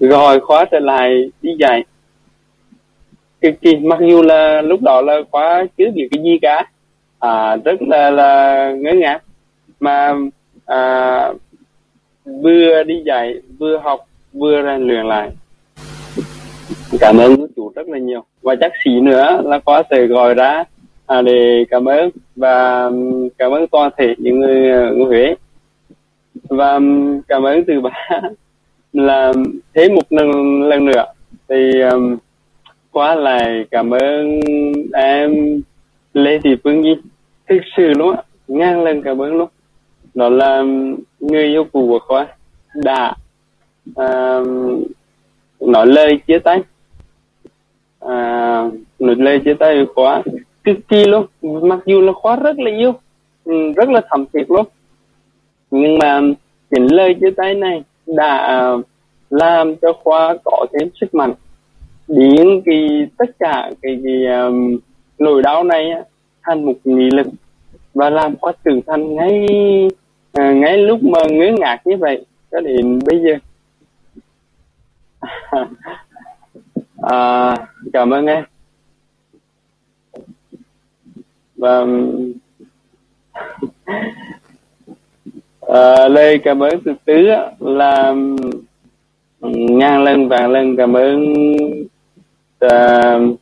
rồi khóa trở lại đi dạy. Cực kỳ mặc dù là lúc đó là khóa chưa biết cái gì cả. À, rất là là ngớ ngác. Mà à, vừa đi dạy vừa học vừa rèn luyện lại. Cảm ơn chủ rất là nhiều. Và chắc xí nữa là khóa sẽ gọi ra à, để cảm ơn. Và cảm ơn toàn thể những người, người Huế. Và cảm ơn từ ba. là thế một lần lần nữa. Thì um, quá lại cảm ơn em Lê Thị Phương Nhi. Thực sự luôn á ngang lần cảm ơn luôn. Đó là người yêu cũ của khoa đã um, nói lời chia tay. À, nói lời chia tay với khóa cực kỳ luôn. Mặc dù là khóa rất là yêu ừ, rất là thầm thiệt luôn. Nhưng mà những lời chia tay này đã à, làm cho khoa có thêm sức mạnh. Biến cái tất cả cái, cái um, nỗi đau này thành một nghị lực và làm khoa trưởng thành ngay uh, ngay lúc mà ngứa ngạc như vậy cho đến bây giờ. À, cảm ơn em. Và à, lời cảm ơn từ tứ là ừ, ngàn lần vạn lần cảm ơn ờ, uh,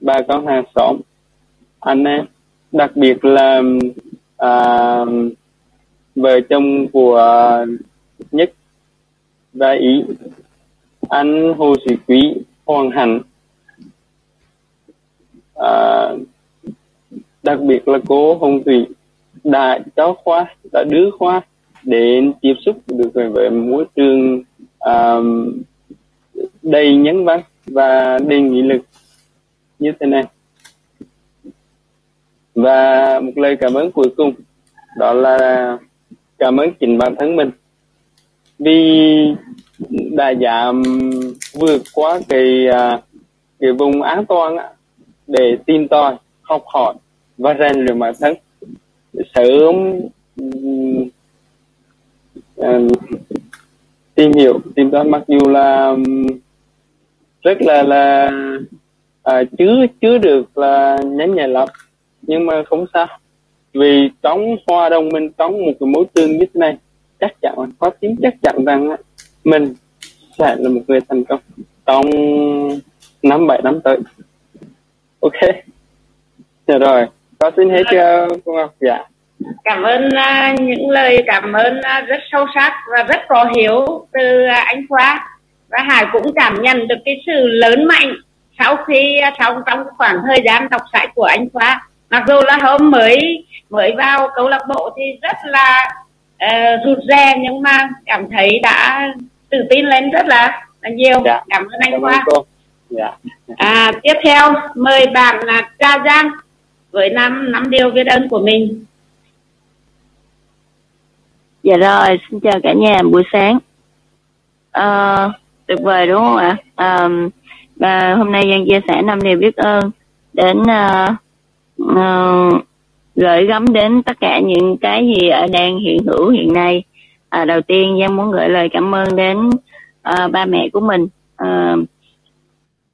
ba con hàng xóm anh em. Đặc biệt là uh, vợ chồng của nhất và ý anh hồ sĩ quý hoàng hạnh. Uh, đặc biệt là cô hồng thủy đã cho khoa đã đưa khoa đến tiếp xúc được với môi trường um, đầy nhân văn và đầy nghị lực như thế này. Và một lời cảm ơn cuối cùng đó là cảm ơn chính bản thân mình vì đã giảm vượt qua cái à, cái vùng an toàn để tìm tòi học hỏi và rèn luyện bản thân sớm um, tìm hiểu tìm tòi mặc dù là ừ, rất là là à, chưa chưa được là nhánh nhà lập nhưng mà không sao. Vì trong hoa đồng minh trong một cái mối tương như thế này chắc chắn có tiếng chắc chắn rằng mình sẽ là một người thành công trong năm bảy năm tới. Ok. Dạ rồi có xin hết cho cô ngọc? Dạ. Cảm ơn uh, những lời cảm ơn uh, rất sâu sắc và rất có hiểu từ uh, anh khoa. Và hải cũng cảm nhận được cái sự lớn mạnh sau khi uh, sau trong khoảng thời gian đọc sách của anh khoa. Mặc dù là hôm mới mới vào câu lạc bộ thì rất là uh, rụt rè nhưng mà cảm thấy đã tự tin lên rất là, là nhiều. Dạ. cảm ơn anh khoa. dạ. à, tiếp theo mời bạn là Tra Giang với năm năm điều biết ơn của mình Dạ rồi, xin chào cả nhà buổi sáng. À, tuyệt vời đúng không ạ? À, và hôm nay Giang chia sẻ năm điều biết ơn đến uh, uh, gửi gắm đến tất cả những cái gì ở đang hiện hữu hiện nay. À, đầu tiên Giang muốn gửi lời cảm ơn đến uh, ba mẹ của mình. Uh,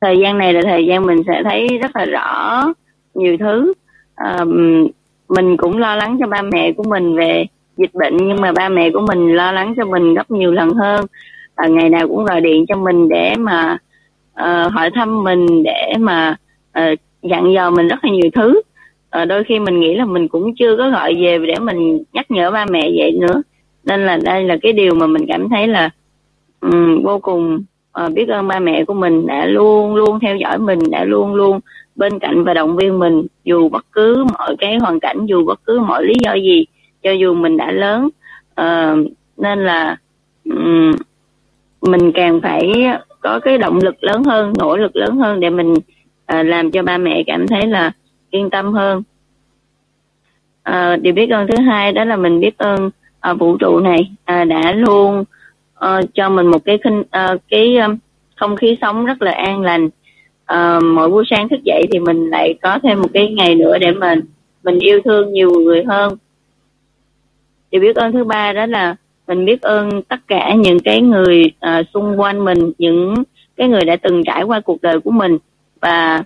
thời gian này là thời gian mình sẽ thấy rất là rõ nhiều thứ. Uh, mình cũng lo lắng cho ba mẹ của mình về dịch bệnh nhưng mà ba mẹ của mình lo lắng cho mình gấp nhiều lần hơn. À, ngày nào cũng gọi điện cho mình để mà uh, hỏi thăm mình để mà uh, dặn dò mình rất là nhiều thứ. Uh, đôi khi mình nghĩ là mình cũng chưa có gọi về để mình nhắc nhở ba mẹ vậy nữa. Nên là đây là cái điều mà mình cảm thấy là um, vô cùng uh, biết ơn ba mẹ của mình đã luôn luôn theo dõi mình đã luôn luôn bên cạnh và động viên mình dù bất cứ mọi cái hoàn cảnh dù bất cứ mọi lý do gì cho dù mình đã lớn uh, nên là um, mình càng phải có cái động lực lớn hơn nỗ lực lớn hơn để mình uh, làm cho ba mẹ cảm thấy là yên tâm hơn. Uh, điều biết ơn thứ hai đó là mình biết ơn uh, vũ trụ này uh, đã luôn uh, cho mình một cái khinh uh, cái um, không khí sống rất là an lành uh, mỗi buổi sáng thức dậy thì mình lại có thêm một cái ngày nữa để mình mình yêu thương nhiều người hơn. Điều biết ơn thứ ba đó là mình biết ơn tất cả những cái người uh, xung quanh mình những cái người đã từng trải qua cuộc đời của mình. Và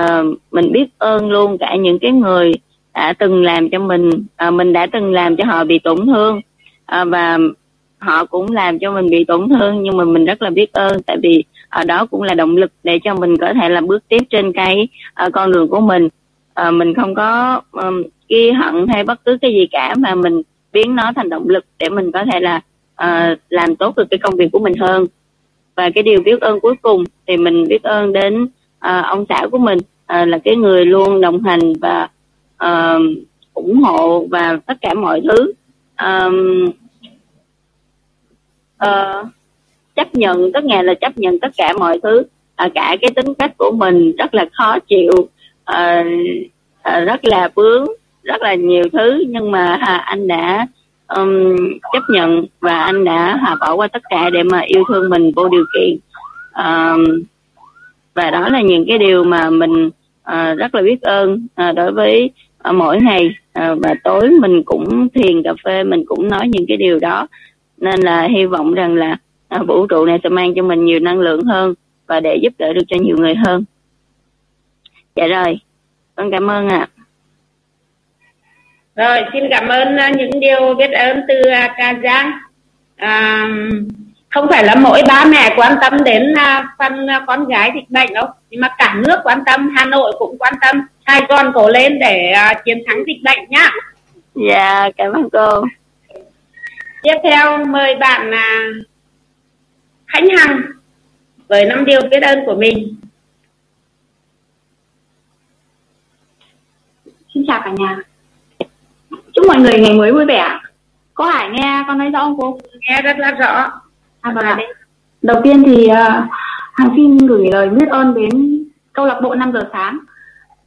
uh, mình biết ơn luôn cả những cái người đã từng làm cho mình uh, mình đã từng làm cho họ bị tổn thương. Uh, và họ cũng làm cho mình bị tổn thương nhưng mà mình rất là biết ơn tại vì à, đó cũng là động lực để cho mình có thể là bước tiếp trên cái à, con đường của mình. À, mình không có um, ghi hận hay bất cứ cái gì cả mà mình biến nó thành động lực để mình có thể là uh, làm tốt được cái công việc của mình hơn. Và cái điều biết ơn cuối cùng thì mình biết ơn đến uh, ông xã của mình uh, là cái người luôn đồng hành và uh, ủng hộ và tất cả mọi thứ. Um, uh, chấp nhận tất nghe là chấp nhận tất cả mọi thứ à, cả cái tính cách của mình rất là khó chịu à, à, rất là bướng rất là nhiều thứ. Nhưng mà à, anh đã um, chấp nhận và anh đã à, bỏ qua tất cả để mà yêu thương mình vô điều kiện. À, và đó là những cái điều mà mình à, rất là biết ơn à, đối với à, mỗi ngày. À, và tối mình cũng thiền cà phê mình cũng nói những cái điều đó. Nên là hy vọng rằng là uh, vũ trụ này sẽ mang cho mình nhiều năng lượng hơn và để giúp đỡ được cho nhiều người hơn. Dạ rồi con cảm ơn ạ. À. rồi xin cảm ơn những điều biết ơn từ ca giang. À, không phải là mỗi ba mẹ quan tâm đến phần con gái dịch bệnh đâu. Nhưng mà cả nước quan tâm hà nội cũng quan tâm. Sài gòn cố lên để chiến thắng dịch bệnh nhá. Dạ cảm ơn cô. Tiếp theo mời bạn là khánh hằng với năm điều biết ơn của mình. Xin chào cả nhà. Chúc mọi người ngày mới vui vẻ. Có hải nghe con nói rõ không cô? Nghe rất là rõ. À vâng ạ. đầu tiên thì uh, hàng xin gửi lời biết ơn đến câu lạc bộ 5 giờ sáng.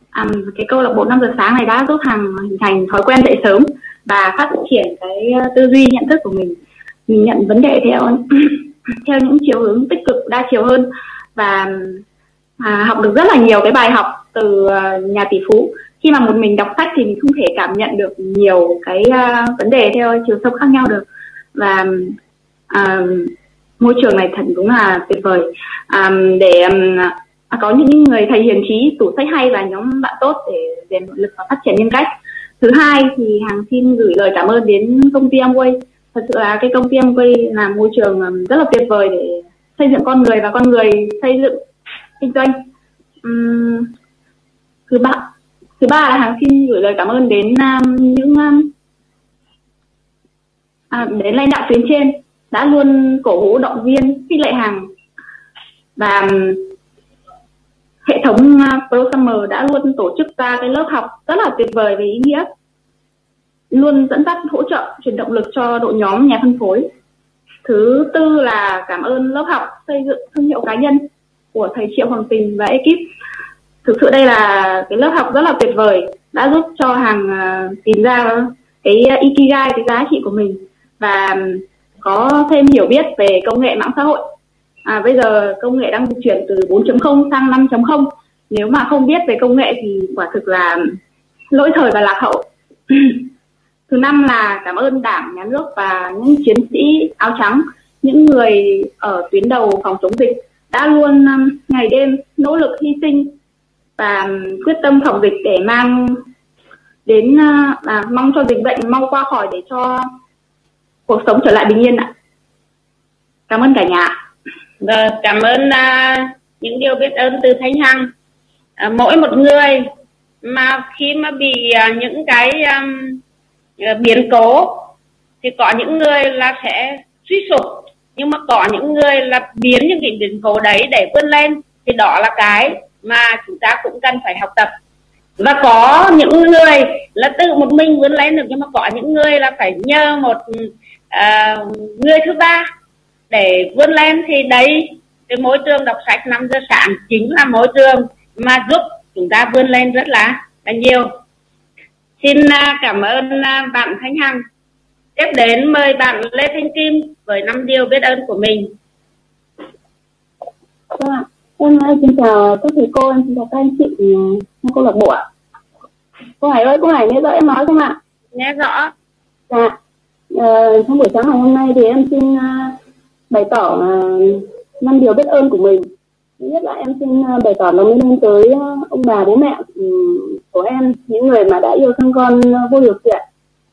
À, cái câu lạc bộ 5 giờ sáng này đã giúp hàng hình thành thói quen dậy sớm và phát triển cái ờ, tư duy nhận thức của mình. Nhìn nhận vấn đề theo theo những chiều hướng tích cực đa chiều hơn và à, học được rất là nhiều cái bài học từ à, nhà tỷ phú. Khi mà một mình đọc sách thì mình không thể cảm nhận được nhiều cái uh, vấn đề theo chiều sâu khác nhau được. Và uh, môi trường này thật đúng là tuyệt vời. Um, để um, có những người thầy hiền trí tủ sách hay và nhóm bạn tốt để rèn lực và phát triển nhân cách. Thứ hai thì hàng xin gửi lời cảm ơn đến công ty Amway thật sự là cái công ty em quay là môi trường um, rất là tuyệt vời để xây dựng con người và con người xây dựng kinh doanh. Uhm, thứ ba thứ ba là hàng xin gửi lời cảm ơn đến um, những um, à, đến lãnh đạo tuyến trên đã luôn cổ vũ động viên khích lệ hàng và um, hệ thống uh, Pro Summer đã luôn tổ chức ra cái lớp học rất là tuyệt vời về ý nghĩa luôn dẫn dắt hỗ trợ truyền động lực cho đội nhóm nhà phân phối. Thứ tư là cảm ơn lớp học xây dựng thương hiệu cá nhân của thầy Triệu Hoàng Tình và ekip. Thực sự đây là cái lớp học rất là tuyệt vời đã giúp cho hàng à, tìm ra cái ikigai cái giá trị của mình và có thêm hiểu biết về công nghệ mạng xã hội. À, bây giờ công nghệ đang chuyển từ 4.0 sang 5.0 nếu mà không biết về công nghệ thì quả thực là lỗi thời và lạc hậu. thứ năm là cảm ơn đảng nhà nước và những chiến sĩ áo trắng những người ở tuyến đầu phòng chống dịch đã luôn um, ngày đêm nỗ lực hy sinh và um, quyết tâm phòng dịch để mang đến uh, và mong cho dịch bệnh mau qua khỏi để cho cuộc sống trở lại bình yên ạ. Cảm ơn cả nhà vâng, cảm ơn à, những điều biết ơn từ Thanh Hằng. À, mỗi một người mà khi mà bị à, những cái um, Ờ, biến cố. Thì có những người là sẽ suy sụp nhưng mà có những người là biến những cái biến cố đấy để vươn lên. Thì đó là cái mà chúng ta cũng cần phải học tập. Và có những người là tự một mình vươn lên được nhưng mà có những người là phải nhờ một uh, người thứ ba để vươn lên. Thì đấy cái môi trường đọc sách 5 giờ sáng chính là môi trường mà giúp chúng ta vươn lên rất là là nhiều xin uh, cảm ơn uh, bạn Thanh Hằng tiếp đến mời bạn Lê Thanh Kim với năm điều biết ơn của mình vâng Em xin chào các thầy cô, em xin chào các anh chị trong câu lạc bộ ạ. Cô Hải ơi, cô Hải nghe rõ em nói không ạ? Nghe rõ. Dạ. uh, trong buổi sáng ngày hôm nay thì em xin uh, bày tỏ uh, năm điều biết ơn của mình thứ nhất là em xin à, bày tỏ lòng biết ơn tới à, ông bà, bố mẹ ừ, của em, những người mà đã yêu thương con à, vô điều kiện.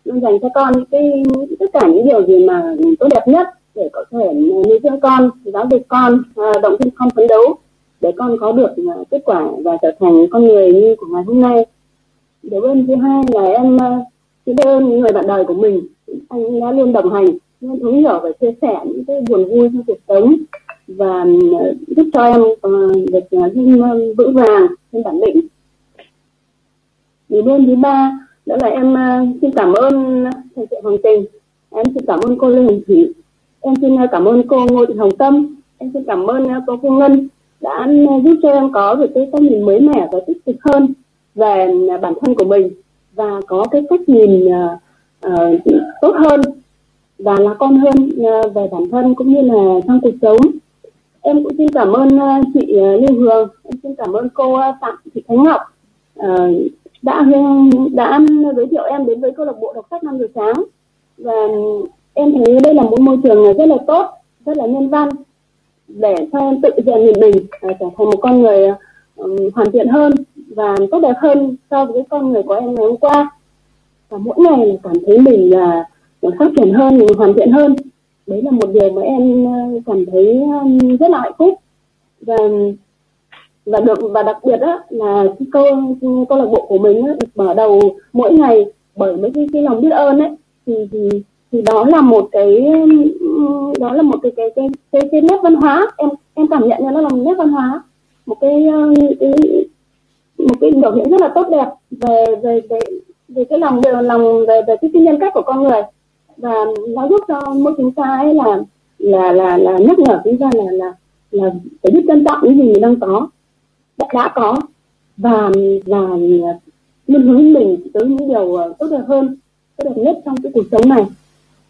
Luôn dành cho con những cái, tất cả những điều gì mà tốt đẹp nhất để có thể nuôi dưỡng con, giáo dục con động viên con phấn đấu để con có được kết quả và trở thành con người như của ngày hôm nay. Điều ơn thứ hai là em xin biết ơn những người bạn đời của mình. Anh đã luôn đồng hành, luôn thấu hiểu và chia sẻ những cái buồn vui trong cuộc sống và ờ, giúp cho em ờ, được ờ, thêm vững vàng thêm bản lĩnh. Điều ơn thứ ba đó là em xin cảm ơn thầy Triệu hoàng tình em xin cảm ơn cô lê hồng thủy. Em xin cảm ơn cô ngô thị hồng tâm. Em xin cảm ơn cô phương ngân đã giúp cho em có được cái cách nhìn mới mẻ và tích cực hơn về bản thân của mình và có cái cách nhìn uh, tốt hơn và lạc quan hơn uh, về bản thân cũng như là trong cuộc sống em cũng xin cảm ơn ờ, chị ờ, Lê Lưu Hương em xin cảm ơn cô ờ, Phạm Thị Khánh Ngọc. Đã đã giới thiệu em đến với câu lạc bộ đọc sách năm giờ sáng. Và ừ, em thấy đây là một môi trường rất là tốt, rất là nhân văn để cho em tự rèn luyện mình trở thành một con người hoàn thiện hơn và tốt đẹp hơn so với con người của em ngày hôm qua. Và mỗi ngày là cảm thấy mình là phát triển hơn, mình hoàn thiện hơn đấy là một điều mà em ờ, cảm thấy rất là hạnh phúc. Và và được và đặc biệt đó là cái câu câu lạc bộ của mình được mở đầu mỗi ngày bởi mấy cái, cái lòng biết ơn ấy thì thì thì đó là một cái đó là một cái cái cái cái, cái nét văn hóa. Em em cảm nhận như nó là một nét văn hóa một cái, ờ, cái một cái biểu hiện rất là tốt đẹp về về về về cái lòng lòng về về cái, cái nhân cách của con người và nó giúp cho mỗi chúng ta ấy là là là là nhắc nhở chúng ta là là là phải biết trân trọng những gì mình đang có đã, đã có. Và và luôn hướng mình tới những điều ờ, tốt đẹp hơn tốt đẹp nhất trong cái cuộc sống này.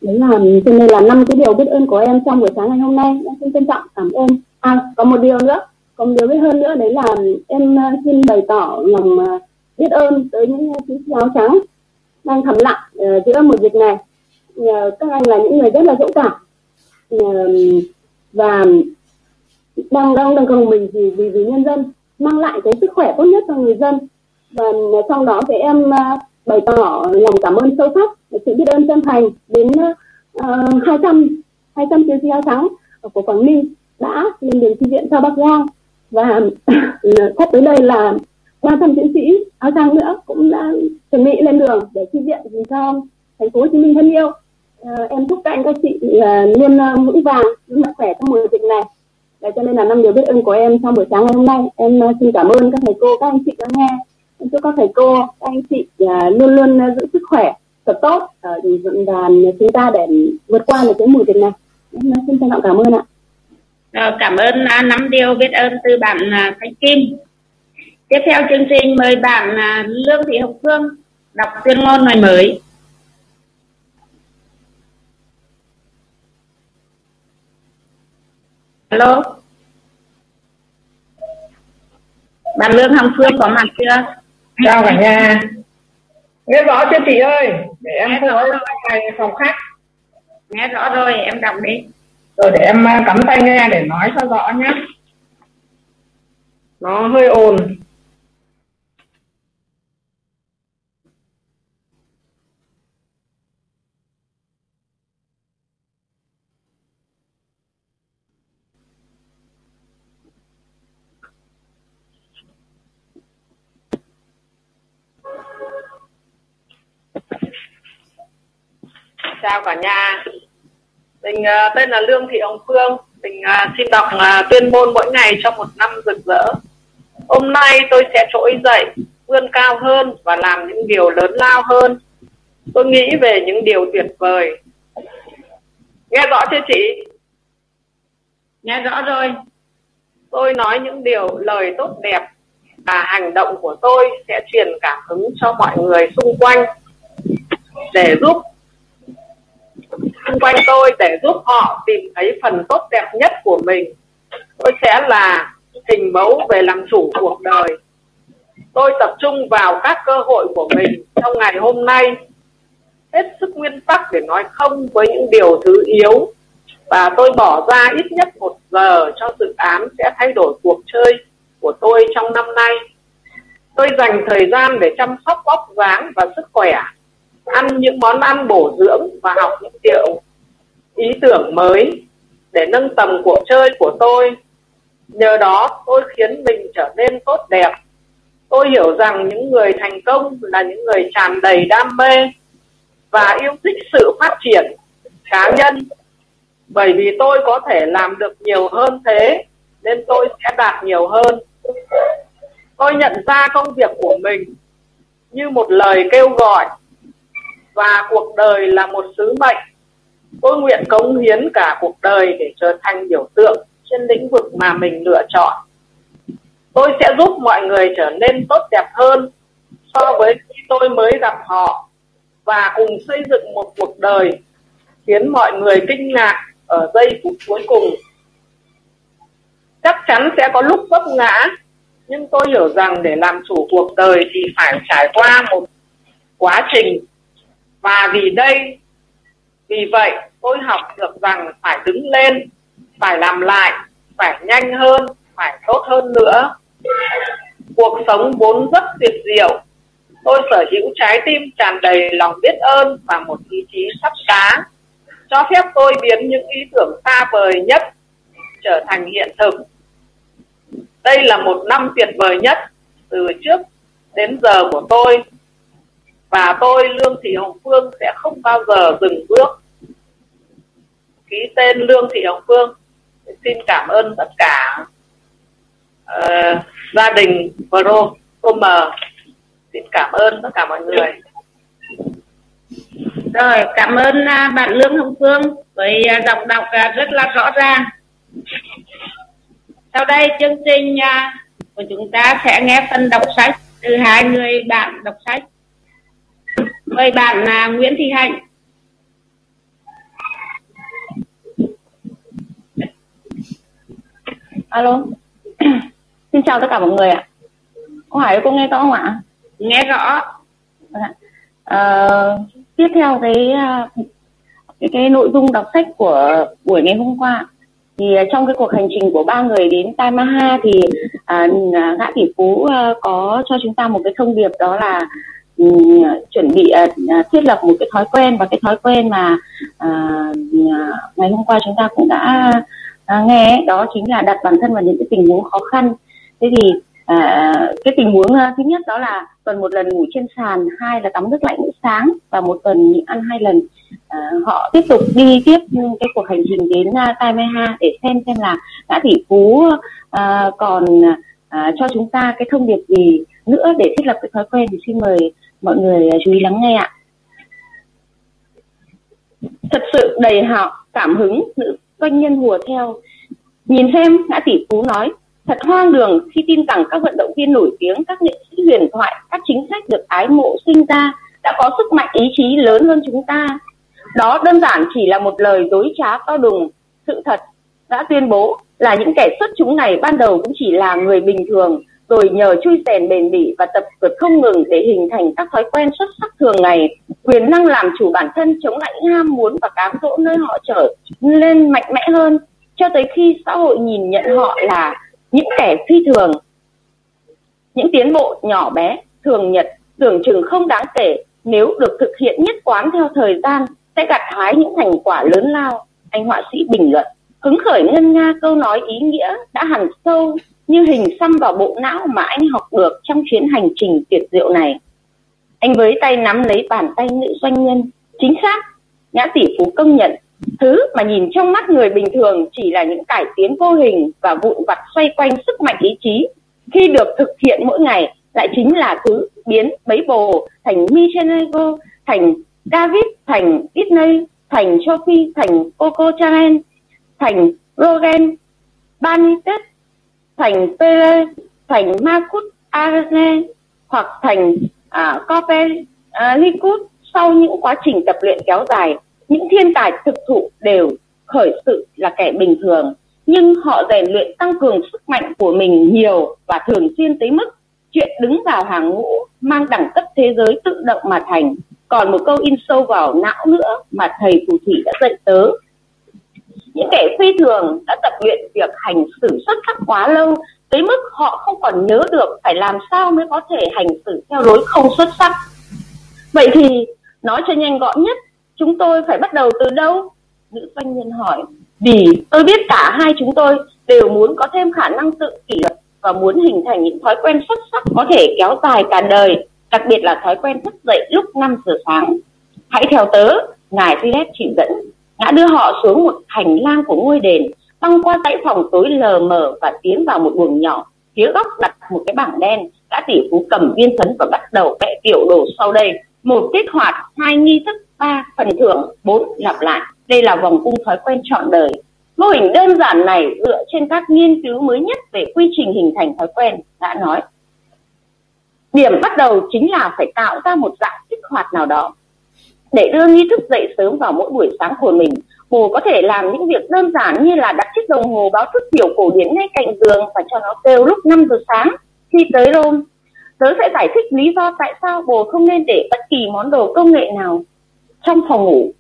Đấy là cho nên là năm cái điều biết ơn của em trong buổi sáng ngày hôm nay em xin trân trọng cảm ơn. À có một điều nữa còn một điều biết hơn nữa đấy là em ờ, xin bày tỏ lòng ờ, biết ơn tới những chiến sĩ áo trắng đang thầm lặng giữa mùa dịch này. Ờ, các anh là những người rất là dũng cảm. Ờ, và đang đang đang gồng mình vì vì vì nhân dân mang lại cái sức khỏe tốt nhất cho người dân. Và ờ, trong đó thì em bày tỏ lòng cảm ơn sâu sắc sự biết ơn chân thành đến uh, 200 200 chiến sĩ áo trắng của Quảng Ninh đã lên đường chi viện cho Bắc Giang. Và sắp tới đây là 300 chiến sĩ áo trắng nữa cũng đã chuẩn bị lên đường để chi viện cho thành phố Hồ Chí Minh thân yêu. À, em chúc các anh các chị uh, luôn uh, vững vàng, luôn mạnh khỏe trong mùa dịch này. Và cho nên là năm điều biết ơn của em trong buổi sáng ngày hôm nay. Em uh, xin cảm ơn các thầy cô, các anh chị đã nghe. Em chúc các thầy cô, các anh chị uh, luôn luôn uh, giữ sức khỏe thật tốt uh, đoàn chúng ta để vượt qua được cái mùa dịch này. Em uh, xin trân trọng cảm ơn ạ. Rồi, cảm ơn uh, năm điều biết ơn từ bạn uh, Thanh Kim. Tiếp theo chương trình mời bạn uh, Lương Thị Hồng Phương đọc tuyên ngôn ngày mới. Alo. Bạn Lương Hồng Phương có mặt chưa? Chào cả nhà. Nghe rõ chưa chị ơi? Để em không có ngoài phòng khách. Nghe rõ rồi, em đọc đi. Rồi để em cắm tay nghe để nói cho rõ nhé. Nó hơi ồn. Chào cả nhà. Mình uh, tên là lương thị hồng phương. Mình uh, xin đọc uh, tuyên ngôn mỗi ngày trong một năm rực rỡ. Hôm nay tôi sẽ trỗi dậy vươn cao hơn và làm những điều lớn lao hơn. Tôi nghĩ về những điều tuyệt vời. Nghe rõ chưa chị? Nghe rõ rồi. Tôi nói những điều lời tốt đẹp và hành động của tôi sẽ truyền cảm hứng cho mọi người xung quanh để giúp xung quanh tôi để giúp họ tìm thấy phần tốt đẹp nhất của mình. Tôi sẽ là hình mẫu về làm chủ cuộc đời. Tôi tập trung vào các cơ hội của mình trong ngày hôm nay. Hết sức nguyên tắc để nói không với những điều thứ yếu. Và tôi bỏ ra ít nhất một giờ cho dự án sẽ thay đổi cuộc chơi của tôi trong năm nay. Tôi dành thời gian để chăm sóc vóc dáng và sức khỏe, ăn những món ăn bổ dưỡng và học những điều ý tưởng mới để nâng tầm cuộc chơi của tôi. Nhờ đó, tôi khiến mình trở nên tốt đẹp. Tôi hiểu rằng những người thành công là những người tràn đầy đam mê và yêu thích sự phát triển cá nhân bởi vì tôi có thể làm được nhiều hơn thế, nên tôi sẽ đạt nhiều hơn tôi nhận ra công việc của mình như một lời kêu gọi và cuộc đời là một sứ mệnh. Tôi nguyện cống hiến cả cuộc đời để trở thành biểu tượng trên lĩnh vực mà mình lựa chọn. Tôi sẽ giúp mọi người trở nên tốt đẹp hơn so với khi tôi mới gặp họ và cùng xây dựng một cuộc đời khiến mọi người kinh ngạc ở giây phút cuối cùng. Chắc chắn sẽ có lúc vấp ngã, nhưng tôi hiểu rằng để làm chủ cuộc đời thì phải trải qua một quá trình và vì đây, vì vậy tôi học được rằng phải đứng lên, phải làm lại, phải nhanh hơn, phải tốt hơn nữa. Cuộc sống vốn rất tuyệt diệu. Tôi sở hữu trái tim tràn đầy lòng biết ơn và một ý chí sắt đá, cho phép tôi biến những ý tưởng xa vời nhất trở thành hiện thực. Đây là một năm tuyệt vời nhất từ trước đến giờ của tôi và tôi lương thị hồng phương sẽ không bao giờ dừng bước. Ký tên lương thị hồng phương. Xin cảm ơn tất cả uh, gia đình pro com xin cảm ơn tất cả mọi người. Rồi cảm ơn à, bạn lương hồng phương với à, đọc đọc rất là rõ ràng. Sau đây chương trình à, của chúng ta sẽ nghe phần đọc sách từ hai người bạn đọc sách mời bạn là nguyễn thị hạnh. Alo. Xin chào tất cả mọi người ạ. Cô hải cô nghe rõ không ạ? Nghe rõ. À, tiếp theo cái, cái cái nội dung đọc sách của buổi ngày hôm qua. Thì trong cái cuộc hành trình của ba người đến Tai Maha thì à, gã tỷ phú à, có cho chúng ta một cái thông điệp đó là um, chuẩn bị uh, thiết lập một cái thói quen và cái thói quen mà uh, ngày hôm qua chúng ta cũng đã uh, nghe đó chính là đặt bản thân vào những cái tình huống khó khăn. Thế thì à, cái tình huống uh, thứ nhất đó là tuần một lần ngủ trên sàn hai là tắm nước lạnh mỗi sáng và một tuần nhịn ăn hai lần. À, họ tiếp tục đi tiếp cái cuộc hành trình đến uh, Tai ha để xem xem là gã tỷ phú uh, còn uh, cho chúng ta cái thông điệp gì nữa để thiết lập cái thói quen. Thì xin mời mọi người à, chú ý lắng nghe ạ thật sự đầy hào cảm hứng nữ doanh nhân hùa theo nhìn xem ngã tỷ phú nói Thật hoang đường khi tin rằng các vận động viên nổi tiếng, các nghệ sĩ huyền thoại, các chính sách được ái mộ sinh ra đã có sức mạnh ý chí lớn hơn chúng ta. Đó đơn giản chỉ là một lời dối trá to đùng. Sự thật đã tuyên bố là những kẻ xuất chúng này ban đầu cũng chỉ là người bình thường, rồi nhờ chui rèn bền bỉ và tập vượt không ngừng để hình thành các thói quen xuất sắc thường ngày, quyền năng làm chủ bản thân chống lại ham muốn và cám dỗ nơi họ trở lên mạnh mẽ hơn, cho tới khi xã hội nhìn nhận họ là những kẻ phi thường. Những tiến bộ nhỏ bé thường nhật tưởng chừng không đáng kể nếu được thực hiện nhất quán theo thời gian sẽ gặt hái những thành quả lớn lao. Anh họa sĩ bình luận hứng khởi ngân nga câu nói ý nghĩa đã hằn sâu như hình xăm vào bộ não mà anh học được trong chuyến hành trình tuyệt diệu này anh với tay nắm lấy bàn tay nữ doanh nhân chính xác nhã tỷ phú công nhận Thứ mà nhìn trong mắt người bình thường chỉ là những cải tiến vô hình và vụn vặt xoay quanh sức mạnh ý chí. Khi được thực hiện mỗi ngày lại chính là thứ biến bấy bồ thành michelangelo, thành David, thành Disney, thành Sophie, thành Coco Chanel, thành Rogan, Banitet, thành Pele, thành Marcus Arne hoặc thành à, uh, Copernicus à, sau những quá trình tập luyện kéo dài những thiên tài thực thụ đều khởi sự là kẻ bình thường. Nhưng họ rèn luyện tăng cường sức mạnh của mình nhiều và thường xuyên tới mức chuyện đứng vào hàng ngũ mang đẳng cấp thế giới tự động mà thành. Còn một câu in sâu vào não nữa mà thầy phù thủy đã dạy tớ những kẻ phi thường đã tập luyện việc hành xử xuất sắc quá lâu tới mức họ không còn nhớ được phải làm sao mới có thể hành xử theo lối không xuất sắc. Vậy thì, nói cho nhanh gọn nhất, chúng tôi phải bắt đầu từ đâu? Nữ doanh nhân hỏi. Vì tôi biết cả hai chúng tôi đều muốn có thêm khả năng tự kỷ luật và muốn hình thành những thói quen xuất sắc có thể kéo dài cả đời, đặc biệt là thói quen thức dậy lúc 5 giờ sáng. Hãy theo tớ, ngài Philip chỉ dẫn ngã đưa họ xuống một hành lang của ngôi đền, băng qua dãy phòng tối lờ mờ và tiến vào một buồng nhỏ. Phía góc đặt một cái bảng đen gã tỷ phú cầm viên phấn và bắt đầu vẽ biểu đồ sau đây. Một kích hoạt, hai nghi thức, ba phần thưởng, bốn lặp lại. Đây là vòng cung thói quen trọn đời. Mô hình đơn giản này dựa trên các nghiên cứu mới nhất về quy trình hình thành thói quen đã nói. Điểm bắt đầu chính là phải tạo ra một dạng kích hoạt nào đó để đưa nghi thức dậy sớm vào mỗi buổi sáng của mình. Bồ có thể làm những việc đơn giản như là đặt chiếc đồng hồ báo thức kiểu cổ điển ngay cạnh giường và cho nó kêu lúc 5 giờ sáng khi tới Rome. Tớ sẽ giải thích lý do tại sao bồ không nên để bất kỳ món đồ công nghệ nào trong phòng ngủ.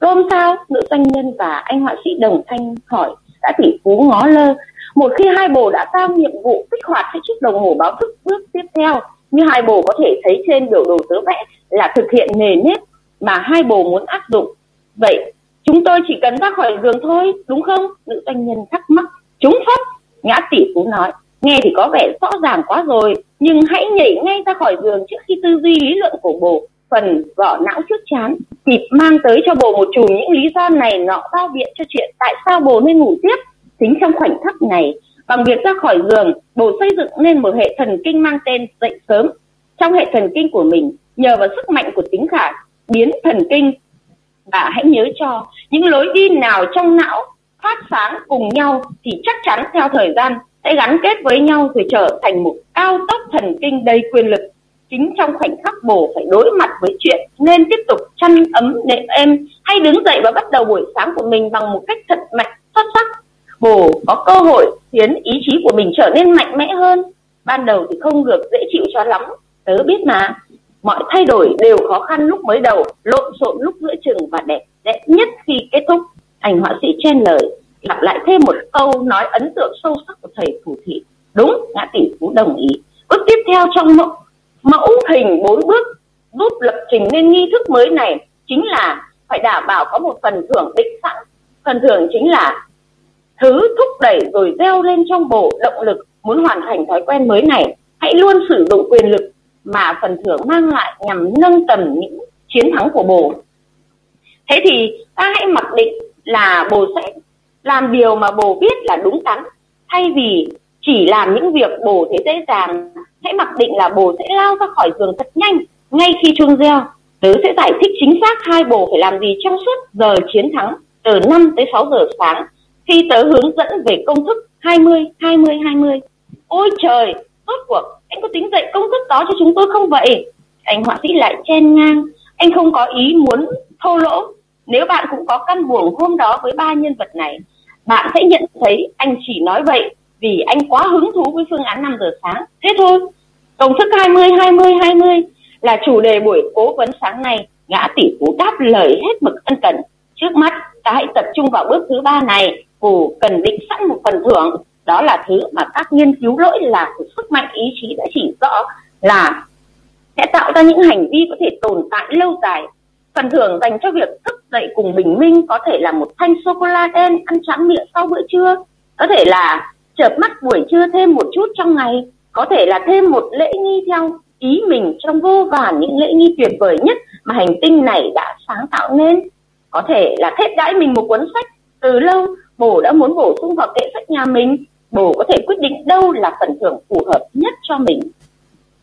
Rome sao? Nữ doanh nhân và anh họa sĩ đồng thanh hỏi, đã tỷ phú ngó lơ. Một khi hai bồ đã giao nhiệm vụ kích hoạt cái chiếc đồng hồ báo thức bước tiếp theo, như hai bồ có thể thấy trên biểu đồ tớ vẽ, là thực hiện nề nếp mà hai bồ muốn áp dụng. Vậy, chúng tôi chỉ cần ra khỏi giường thôi, đúng không? Nữ doanh nhân thắc mắc. Chúng phất ngã tỷ phú nói. Nghe thì có vẻ rõ ràng quá rồi, nhưng hãy nhảy ngay ra khỏi giường trước khi tư duy lý luận của bồ. Phần vỏ não trước chán, kịp mang tới cho bồ một chùm những lý do này nọ bao biện cho chuyện tại sao bồ nên ngủ tiếp. Chính trong khoảnh khắc này, bằng việc ra khỏi giường, bồ xây dựng nên một hệ thần kinh mang tên dậy sớm. Trong hệ thần kinh của mình, nhờ vào sức mạnh của tính khả biến thần kinh. Và hãy nhớ cho, những lối đi nào trong não phát sáng cùng nhau thì chắc chắn theo thời gian sẽ gắn kết với nhau rồi trở thành một cao tốc thần kinh đầy quyền lực. Chính trong khoảnh khắc bổ phải đối mặt với chuyện nên tiếp tục chăn ấm nệm êm hay đứng dậy và bắt đầu buổi sáng của mình bằng một cách thật mạnh, xuất sắc. Bổ có cơ hội khiến ý chí của mình trở nên mạnh mẽ hơn. Ban đầu thì không được dễ chịu cho lắm, tớ biết mà mọi thay đổi đều khó khăn lúc mới đầu lộn xộn lúc giữa chừng và đẹp đẽ nhất khi kết thúc. Ảnh họa sĩ chen lời lặp lại thêm một câu nói ấn tượng sâu sắc của thầy thủ thị. Đúng ngã tỷ phú đồng ý. Bước tiếp theo trong mẫu, mẫu hình bốn bước giúp lập trình nên nghi thức mới này chính là phải đảm bảo có một phần thưởng định sẵn. Phần thưởng chính là thứ thúc đẩy rồi gieo lên trong bộ động lực muốn hoàn thành thói quen mới này. Hãy luôn sử dụng quyền lực mà phần thưởng mang lại nhằm nâng tầm những chiến thắng của bồ. Thế thì ta hãy mặc định là bồ sẽ làm điều mà bồ biết là đúng đắn. Thay vì chỉ làm những việc bồ thấy dễ dàng, hãy mặc định là bồ sẽ lao ra khỏi giường thật nhanh ngay khi chuông reo. Tớ sẽ giải thích chính xác hai bồ phải làm gì trong suốt giờ chiến thắng từ 5 tới 6 giờ sáng khi tớ hướng dẫn về công thức 20 20 20 ôi trời! Rốt cuộc, anh có tính dạy công thức đó cho chúng tôi không vậy? Anh họa sĩ lại chen ngang. Anh không có ý muốn thô lỗ. Nếu bạn cũng có căn buồng hôm đó với ba nhân vật này, bạn sẽ nhận thấy anh chỉ nói vậy vì anh quá hứng thú với phương án 5 giờ sáng. Thế thôi. Công thức 20 20 20 là chủ đề buổi cố vấn sáng nay. Gã tỷ phú đáp lời hết mực ân cần. Trước mắt, ta hãy tập trung vào bước thứ ba này. Cô cần định sẵn một phần thưởng đó là thứ mà các nghiên cứu lỗi lạc của sức mạnh ý chí đã chỉ rõ là sẽ tạo ra những hành vi có thể tồn tại lâu dài, phần thưởng dành cho việc thức dậy cùng bình minh, có thể là một thanh sô cô la đen ăn trắng miệng sau bữa trưa, có thể là chợp mắt buổi trưa thêm một chút trong ngày, có thể là thêm một lễ nghi theo ý mình trong vô vàn những lễ nghi tuyệt vời nhất mà hành tinh này đã sáng tạo nên. Có thể là thết đãi mình một cuốn sách, từ lâu bổ đã muốn bổ sung vào kệ sách nhà mình bồ có thể quyết định đâu là phần thưởng phù hợp nhất cho mình.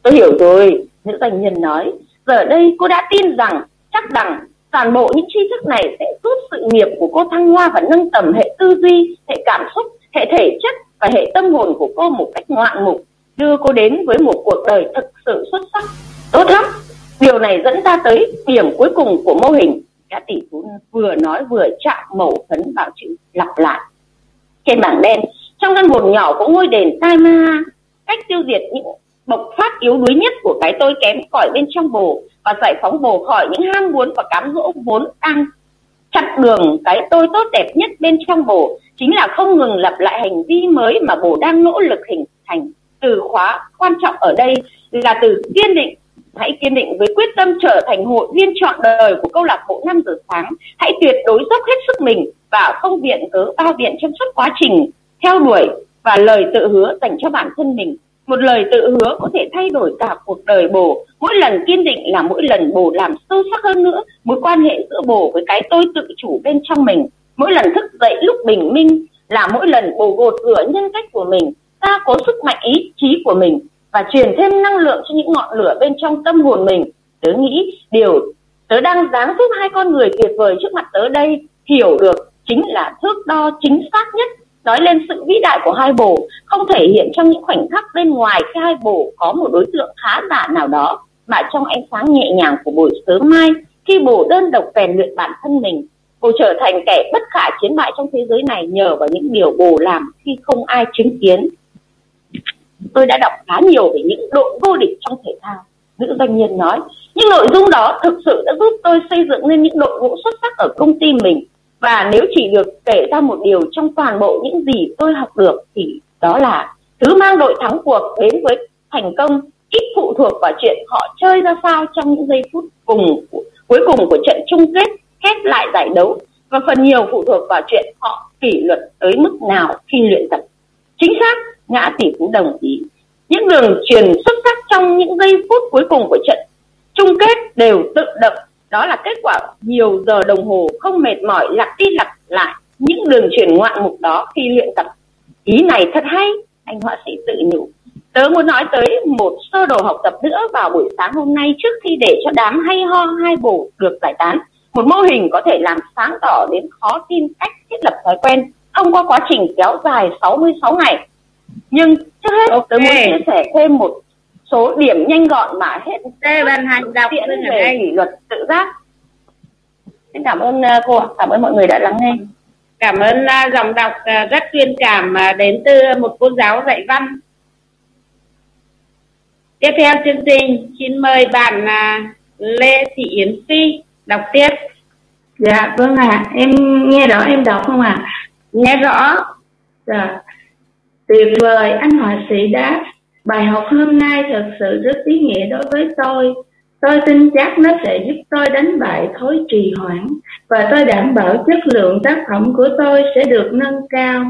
Tôi hiểu rồi. Nữ doanh nhân nói, giờ đây cô đã tin rằng chắc rằng toàn bộ những tri thức này sẽ giúp sự nghiệp của cô thăng hoa và nâng tầm hệ tư duy, hệ cảm xúc, hệ thể chất và hệ tâm hồn của cô một cách ngoạn mục, đưa cô đến với một cuộc đời thực sự xuất sắc. Tốt lắm. Điều này dẫn ta tới điểm cuối cùng của mô hình. Cả tỷ phú vừa nói vừa chạm mẩu phấn vào chữ lặp lại. Trên bảng đen trong căn buồn nhỏ của ngôi đền Tai Ma. Cách tiêu diệt những bộc phát yếu đuối nhất của cái tôi kém cỏi bên trong bồ và giải phóng bồ khỏi những ham muốn và cám dỗ vốn đang chặn đường cái tôi tốt đẹp nhất bên trong bồ, chính là không ngừng lặp lại hành vi mới mà bồ đang nỗ lực hình thành từ khóa quan trọng ở đây là từ kiên định. Hãy kiên định với quyết tâm trở thành hội viên trọn đời của câu lạc bộ 5 giờ sáng. Hãy tuyệt đối dốc hết sức mình và không viện cớ bao biện trong suốt quá trình theo đuổi và lời tự hứa dành cho bản thân mình. Một lời tự hứa có thể thay đổi cả cuộc đời bồ. Mỗi lần kiên định là mỗi lần bồ làm sâu sắc hơn nữa mối quan hệ giữa bồ với cái tôi tự chủ bên trong mình. Mỗi lần thức dậy lúc bình minh là mỗi lần bồ gột rửa nhân cách của mình, ta cố sức mạnh ý chí của mình và truyền thêm năng lượng cho những ngọn lửa bên trong tâm hồn mình. Tớ nghĩ điều tớ đang dáng giúp hai con người tuyệt vời trước mặt tớ đây hiểu được chính là thước đo chính xác nhất nói lên sự vĩ đại của hai bồ, không thể hiện trong những khoảnh khắc bên ngoài khi hai bồ có một đối tượng khá giả nào đó, mà trong ánh sáng nhẹ nhàng của buổi sớm mai, khi bồ đơn độc rèn luyện bản thân mình, bồ trở thành kẻ bất khả chiến bại trong thế giới này nhờ vào những điều bồ làm khi không ai chứng kiến. Tôi đã đọc khá nhiều về những đội vô địch trong thể thao, nữ doanh nhân nói, những nội dung đó thực sự đã giúp tôi xây dựng nên những đội ngũ xuất sắc ở công ty mình và nếu chỉ được kể ra một điều trong toàn bộ những gì tôi học được thì đó là thứ mang đội thắng cuộc đến với thành công, ít phụ thuộc vào chuyện họ chơi ra sao trong những giây phút cùng, cuối cùng của trận chung kết, khép lại giải đấu. Và phần nhiều phụ thuộc vào chuyện họ kỷ luật tới mức nào khi luyện tập. Chính xác, ngã tỷ phú đồng ý. Những đường truyền xuất sắc trong những giây phút cuối cùng của trận chung kết đều tự động đó là kết quả nhiều giờ đồng hồ không mệt mỏi lặp đi lặp lại những đường truyền ngoạn mục đó khi luyện tập. Ý này thật hay anh họa sĩ tự nhủ. Tớ muốn nói tới một sơ đồ học tập nữa vào buổi sáng hôm nay trước khi để cho đám hay ho hai bổ được giải tán. Một mô hình có thể làm sáng tỏ đến khó tin cách thiết lập thói quen thông qua quá trình kéo dài 66 ngày. Nhưng trước hết okay. tôi muốn chia sẻ thêm một số điểm nhanh gọn mà hết Đây, ban hành đọc tiễn về kỷ luật tự giác. Xin cảm ơn uh, cô cảm ơn mọi người đã lắng nghe. Cảm ơn uh, dòng đọc uh, rất chuyên cảm đến từ một cô giáo dạy văn. Tiếp theo chương trình xin mời bạn Lê Thị Yến Phi đọc tiếp. Dạ vâng ạ. À. em nghe rõ em đọc không ạ? À? nghe rõ. Dạ. Tuyệt vời anh họa sĩ đáp bài học hôm nay thật sự rất ý nghĩa đối với tôi. Tôi tin chắc nó sẽ giúp tôi đánh bại thói trì hoãn, và tôi đảm bảo chất lượng tác phẩm của tôi sẽ được nâng cao.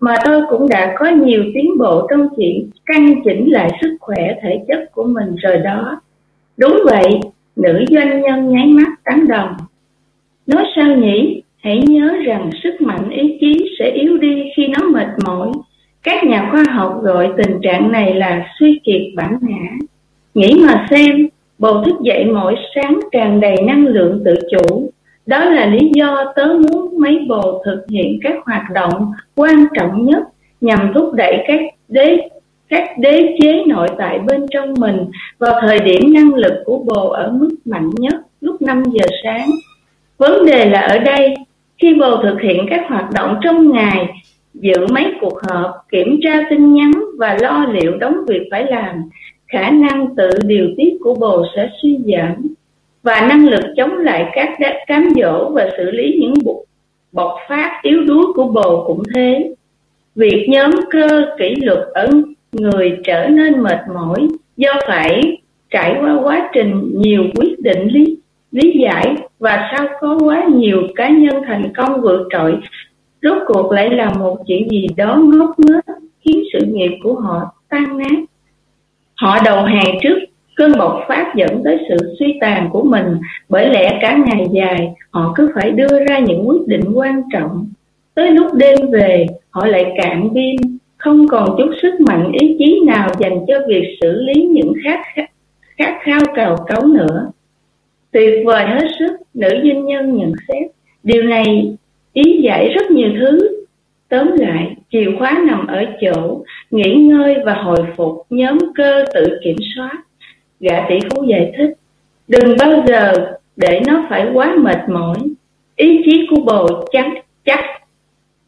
Mà tôi cũng đã có nhiều tiến bộ trong chuyện căn chỉnh lại sức khỏe thể chất của mình rồi đó. Đúng vậy, nữ doanh nhân nháy mắt tán đồng. Nói sao nhỉ? Hãy nhớ rằng sức mạnh ý chí sẽ yếu đi khi nó mệt mỏi các nhà khoa học gọi tình trạng này là suy kiệt bản ngã. Nghĩ mà xem, bầu thức dậy mỗi sáng tràn đầy năng lượng tự chủ. Đó là lý do tớ muốn mấy bồ thực hiện các hoạt động quan trọng nhất nhằm thúc đẩy các đế các đế chế nội tại bên trong mình vào thời điểm năng lực của bồ ở mức mạnh nhất lúc 5 giờ sáng. Vấn đề là ở đây, khi bồ thực hiện các hoạt động trong ngày dự mấy cuộc họp, kiểm tra tin nhắn và lo liệu đóng việc phải làm, khả năng tự điều tiết của bồ sẽ suy giảm và năng lực chống lại các cám dỗ và xử lý những bộc phát yếu đuối của bồ cũng thế. Việc nhóm cơ kỷ luật ở người trở nên mệt mỏi do phải trải qua quá trình nhiều quyết định lý lý giải và sau có quá nhiều cá nhân thành công vượt trội rốt cuộc lại là một chuyện gì đó ngốc nghếch khiến sự nghiệp của họ tan nát. Họ đầu hàng trước, cơn bộc phát dẫn tới sự suy tàn của mình. Bởi lẽ cả ngày dài, họ cứ phải đưa ra những quyết định quan trọng. Tới lúc đêm về, họ lại cạn pin không còn chút sức mạnh ý chí nào dành cho việc xử lý những khát khát khao cào cấu nữa. Tuyệt vời hết sức, nữ doanh nhân nhận xét. Điều này ý giải rất nhiều thứ. Tóm lại, chìa khóa nằm ở chỗ nghỉ ngơi và hồi phục nhóm cơ tự kiểm soát. Gã tỷ phú giải thích, đừng bao giờ để nó phải quá mệt mỏi. Ý chí của bồ chắc chắc,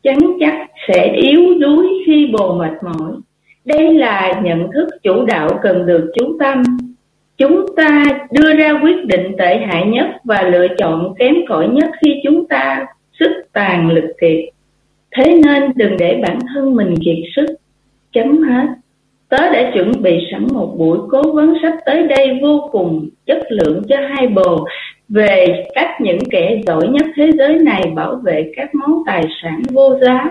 chắn chắc sẽ yếu đuối khi bồ mệt mỏi. Đây là nhận thức chủ đạo cần được chú tâm. Chúng ta đưa ra quyết định tệ hại nhất và lựa chọn kém cỏi nhất khi chúng ta sức tàn lực kiệt thế nên đừng để bản thân mình kiệt sức, chấm hết. Tớ đã chuẩn bị sẵn một buổi cố vấn sắp tới đây vô cùng chất lượng cho hai bồ về cách những kẻ giỏi nhất thế giới này bảo vệ các món tài sản vô giá,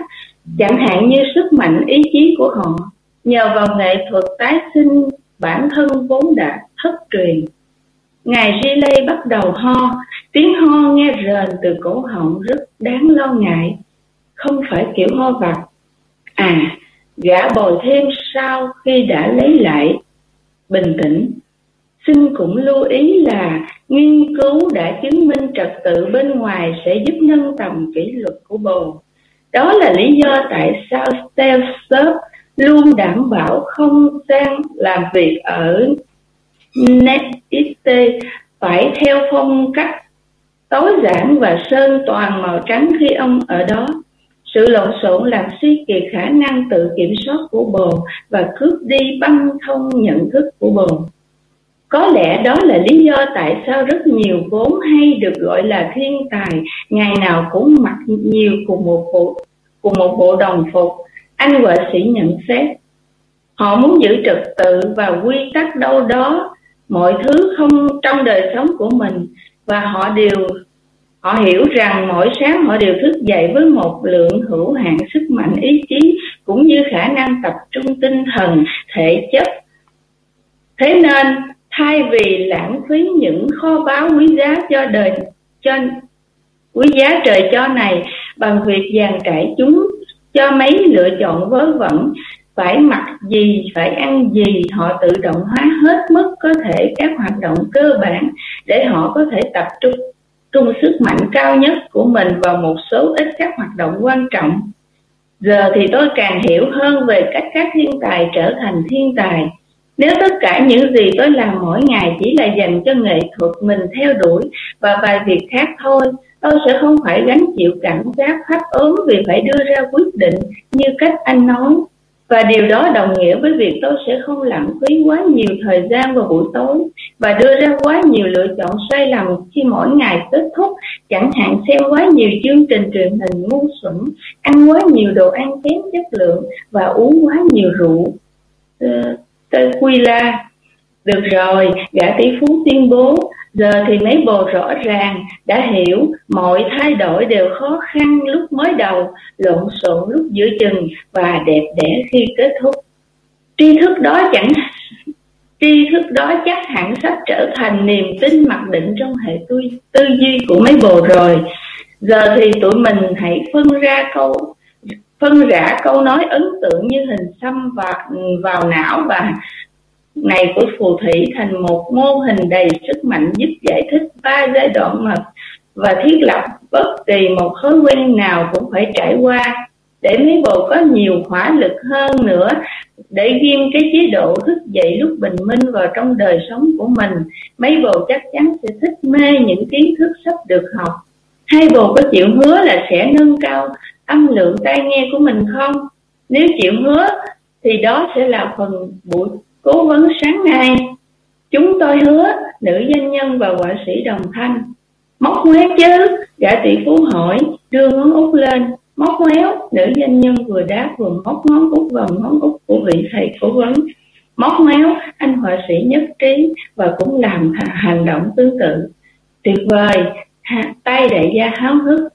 chẳng hạn như sức mạnh, ý chí của họ. Nhờ vào nghệ thuật tái sinh, bản thân vốn đã thất truyền ngài Riley bắt đầu ho. Tiếng ho nghe rền từ cổ họng rất đáng lo ngại. Không phải kiểu ho vặt. À gã bồi thêm sau khi đã lấy lại. Bình tĩnh. Xin cũng lưu ý là nghiên cứu đã chứng minh trật tự bên ngoài sẽ giúp nâng tầm kỷ luật của bồ đó là lý do tại sao Steve luôn đảm bảo không gian làm việc ở NetXT phải theo phong cách tối giản và sơn toàn màu trắng khi ông ở đó. Sự lộn xộn làm suy kiệt khả năng tự kiểm soát của bồ và cướp đi băng thông nhận thức của bồ. Có lẽ đó là lý do tại sao rất nhiều vốn hay được gọi là thiên tài ngày nào cũng mặc nhiều cùng một bộ, cùng một bộ đồng phục anh họa sĩ nhận xét, họ muốn giữ trật tự và quy tắc đâu đó mọi thứ không trong đời sống của mình. Và họ đều, họ hiểu rằng mỗi sáng họ đều thức dậy với một lượng hữu hạn sức mạnh ý chí, cũng như khả năng tập trung tinh thần, thể chất. Thế nên, thay vì lãng phí những kho báu quý giá cho đời, cho, quý giá trời cho này, bằng việc dàn trải chúng cho mấy lựa chọn vớ vẩn phải mặc gì, phải ăn gì, họ tự động hóa hết mức có thể các hoạt động cơ bản để họ có thể tập trung trung sức mạnh cao nhất của mình vào một số ít các hoạt động quan trọng. Giờ thì tôi càng hiểu hơn về cách các thiên tài trở thành thiên tài. Nếu tất cả những gì tôi làm mỗi ngày chỉ là dành cho nghệ thuật mình theo đuổi và vài việc khác thôi, tôi sẽ không phải gánh chịu cảm giác hấp ốm vì phải đưa ra quyết định như cách anh nói và điều đó đồng nghĩa với việc tôi sẽ không lãng phí quá nhiều thời gian vào buổi tối và đưa ra quá nhiều lựa chọn sai lầm khi mỗi ngày kết thúc. Chẳng hạn xem quá nhiều chương trình truyền hình ngu xuẩn, ăn quá nhiều đồ ăn kém chất lượng và uống quá nhiều rượu. Ờ, Tên quy la. Được rồi, gã tỷ phú tuyên bố Giờ thì mấy bồ rõ ràng đã hiểu mọi thay đổi đều khó khăn lúc mới đầu, lộn xộn lúc giữa chừng và đẹp đẽ khi kết thúc. Tri thức đó chẳng tri thức đó chắc hẳn sắp trở thành niềm tin mặc định trong hệ tư, tư duy của mấy bồ rồi. Giờ thì tụi mình hãy phân ra câu phân rã câu nói ấn tượng như hình xăm vào, vào não và này của phù thủy thành một mô hình đầy sức mạnh giúp giải thích ba giai đoạn mật và thiết lập bất kỳ một thói quen nào cũng phải trải qua. Để mấy bộ có nhiều hỏa lực hơn nữa, để ghim cái chế độ thức dậy lúc bình minh vào trong đời sống của mình, mấy bộ chắc chắn sẽ thích mê những kiến thức sắp được học. Hai bồ có chịu hứa là sẽ nâng cao âm lượng tai nghe của mình không? Nếu chịu hứa, thì đó sẽ là phần buổi cố vấn sáng nay. Chúng tôi hứa nữ doanh nhân và họa sĩ đồng thanh. Móc ngoéo chứ? Gã tỷ phú hỏi, đưa ngón út lên. Móc ngoéo nữ doanh nhân vừa đáp vừa móc ngón út vào ngón út của vị thầy cố vấn. Móc ngoéo anh họa sĩ nhất trí và cũng làm hành động tương tự. Tuyệt vời tay đại gia háo hức.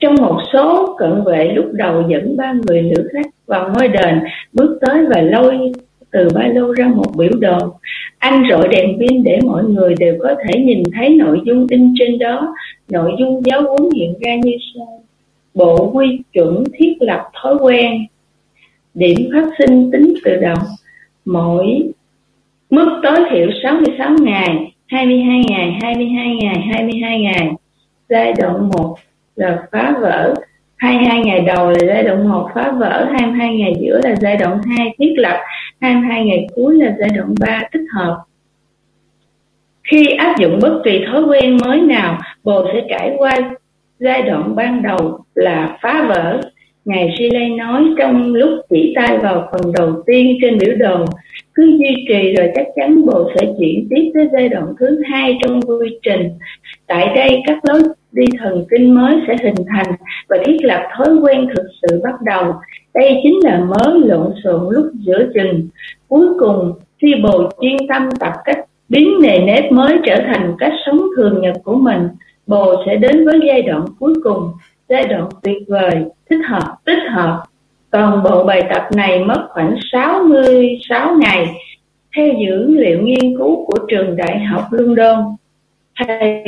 Trong một số cận vệ lúc đầu dẫn ba người nữ khách vào ngôi đền, bước tới và lôi từ ba lô ra một biểu đồ. Anh rọi đèn pin để mọi người đều có thể nhìn thấy nội dung in trên đó. Nội dung giáo huấn hiện ra như sau. Bộ quy chuẩn thiết lập thói quen. Điểm phát sinh tính tự động. Mỗi mức tối thiểu 66 ngày 22 ngày 22 ngày 22 ngày. Giai đoạn 1 là phá vỡ. 22 ngày đầu là giai đoạn 1 phá vỡ 22 ngày giữa là giai đoạn 2 thiết lập 22 ngày cuối là giai đoạn 3 tích hợp. Khi áp dụng bất kỳ thói quen mới nào, bồ sẽ trải qua giai đoạn ban đầu là phá vỡ. Ngài Silay nói trong lúc chỉ tay vào phần đầu tiên trên biểu đồ, cứ duy trì rồi chắc chắn bộ sẽ chuyển tiếp tới giai đoạn thứ hai trong quy trình. Tại đây các lối đi thần kinh mới sẽ hình thành và thiết lập thói quen thực sự bắt đầu. Đây chính là mớ lộn xộn lúc giữa chừng. Cuối cùng, khi bồ chuyên tâm tập cách biến nề nếp mới trở thành cách sống thường nhật của mình, bồ sẽ đến với giai đoạn cuối cùng, giai đoạn tuyệt vời, thích hợp, tích hợp. Toàn bộ bài tập này mất khoảng 66 ngày theo dữ liệu nghiên cứu của trường Đại học London. Thầy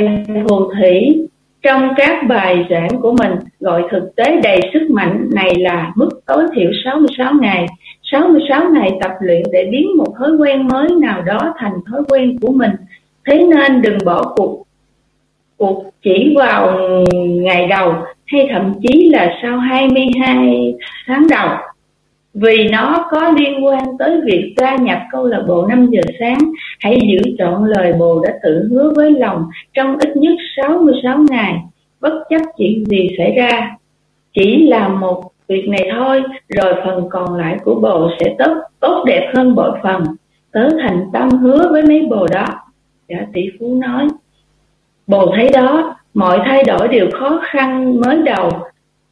Hồ Thủy trong các bài giảng của mình gọi thực tế đầy sức mạnh này là mức tối thiểu 66 ngày. 66 ngày tập luyện để biến một thói quen mới nào đó thành thói quen của mình. Thế nên đừng bỏ cuộc cuộc chỉ vào ngày đầu hay thậm chí là sau 22 tháng đầu, vì nó có liên quan tới việc gia nhập câu lạc bộ 5 giờ sáng, hãy giữ trọn lời bồ đã tự hứa với lòng trong ít nhất 66 ngày. Bất chấp chuyện gì xảy ra, chỉ làm một việc này thôi, rồi phần còn lại của bồ sẽ tốt tốt đẹp hơn bội phần. Tớ thành tâm hứa với mấy bồ đó. Gã tỷ phú nói, bồ thấy đó mọi thay đổi đều khó khăn mới đầu.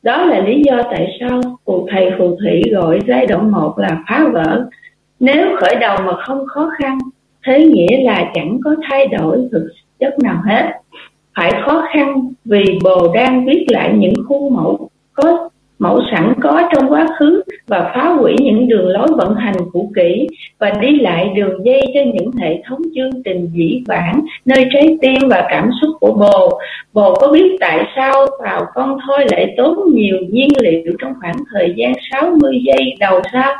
Đó là lý do tại sao cụ thầy phù thủy gọi giai đoạn một là phá vỡ. Nếu khởi đầu mà không khó khăn, thế nghĩa là chẳng có thay đổi thực chất nào hết. Phải khó khăn vì bồ đang viết lại những khuôn mẫu có mẫu sẵn có trong quá khứ và phá hủy những đường lối vận hành cũ kỹ và đi lại đường dây cho những hệ thống chương trình dĩ vãng nơi trái tim và cảm xúc của bồ. Bồ có biết tại sao tàu con thôi lại tốn nhiều nhiên liệu trong khoảng thời gian 60 giây đầu sao?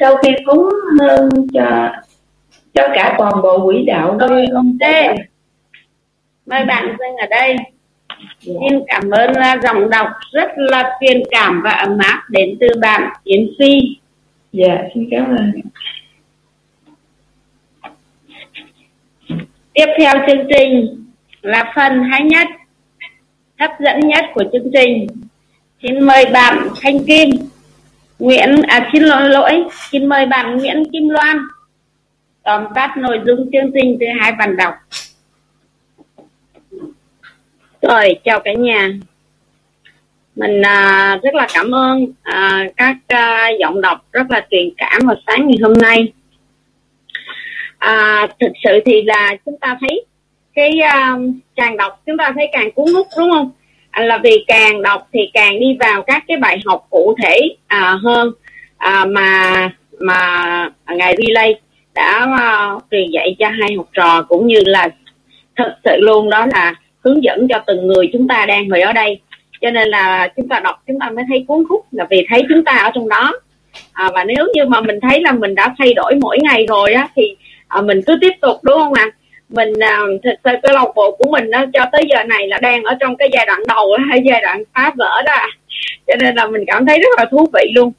Sau khi phóng hơn cho cho cả toàn bộ quỹ đạo Rồi, ông Tê. Mời bạn dừng ở đây. Xin cảm ơn dòng đọc rất là truyền cảm và ấm áp đến từ bạn Yến Phi. Dạ, xin cảm ơn. Tiếp theo chương trình là phần hay nhất, hấp dẫn nhất của chương trình. Xin mời bạn Thanh Kim, Nguyễn, à xin lỗi, lỗi, xin mời bạn Nguyễn Kim Loan tóm tắt nội dung chương trình từ hai bạn đọc. Rồi, chào cả nhà. Mình à, rất là cảm ơn à, các à, giọng đọc rất là truyền cảm vào sáng ngày hôm nay. À, thực sự thì là chúng ta thấy cái à, càng đọc chúng ta thấy càng cuốn hút đúng không? À, là vì càng đọc thì càng đi vào các cái bài học cụ thể à, hơn à, mà mà ngài relay đã à, truyền dạy cho hai học trò cũng như là thực sự luôn đó là hướng dẫn cho từng người chúng ta đang ngồi ở đây. Cho nên là chúng ta đọc chúng ta mới thấy cuốn hút là vì thấy chúng ta ở trong đó. À, và nếu như mà mình thấy là mình đã thay đổi mỗi ngày rồi á thì à, mình cứ tiếp tục đúng không ạ? À? mình à, thực sự cái lòng bộ của mình đó, cho tới giờ này là đang ở trong cái giai đoạn đầu hay giai đoạn phá vỡ đó cho nên là mình cảm thấy rất là thú vị luôn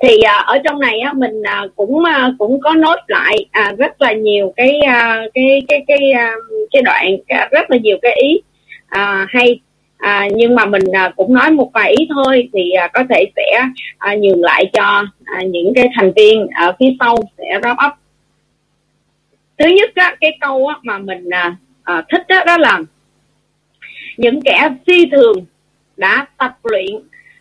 thì à, ở trong này á mình à, cũng à, cũng có nốt lại à, rất là nhiều cái à, cái cái cái à, cái đoạn à, rất là nhiều cái ý à, hay. À, nhưng mà mình à, cũng nói một vài ý thôi thì à, có thể sẽ à, nhường lại cho à, những cái thành viên ở phía sau sẽ wrap up. Thứ nhất á, cái câu á, mà mình à, à, thích đó, đó là những kẻ phi thường đã tập luyện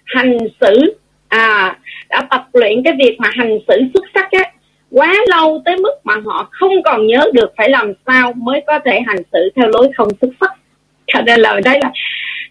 hành xử à đã tập luyện cái việc mà hành xử xuất sắc á quá lâu tới mức mà họ không còn nhớ được phải làm sao mới có thể hành xử theo lối không xuất sắc. Cho nên là đây là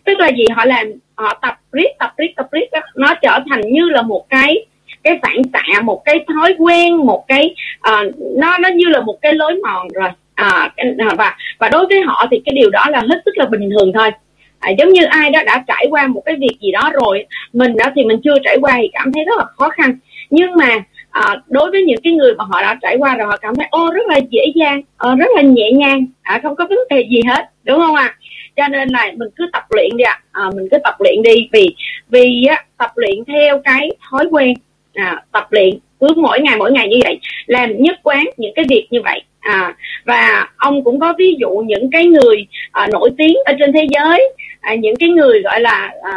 tức là gì? Họ làm họ tập riết tập riết tập riết đó, nó trở thành như là một cái cái phản xạ một cái thói quen một cái uh, nó nó như là một cái lối mòn rồi. À, và và đối với họ thì cái điều đó là hết sức là bình thường thôi à, giống như ai đó đã trải qua một cái việc gì đó rồi mình đó thì mình chưa trải qua thì cảm thấy rất là khó khăn nhưng mà à, đối với những cái người mà họ đã trải qua rồi họ cảm thấy ô rất là dễ dàng à, rất là nhẹ nhàng à, không có vấn đề gì hết đúng không ạ à? cho nên là mình cứ tập luyện đi ạ à. à, mình cứ tập luyện đi vì vì á, tập luyện theo cái thói quen à, tập luyện cứ mỗi ngày mỗi ngày như vậy làm nhất quán những cái việc như vậy à, và ông cũng có ví dụ những cái người à, nổi tiếng ở trên thế giới à, những cái người gọi là à,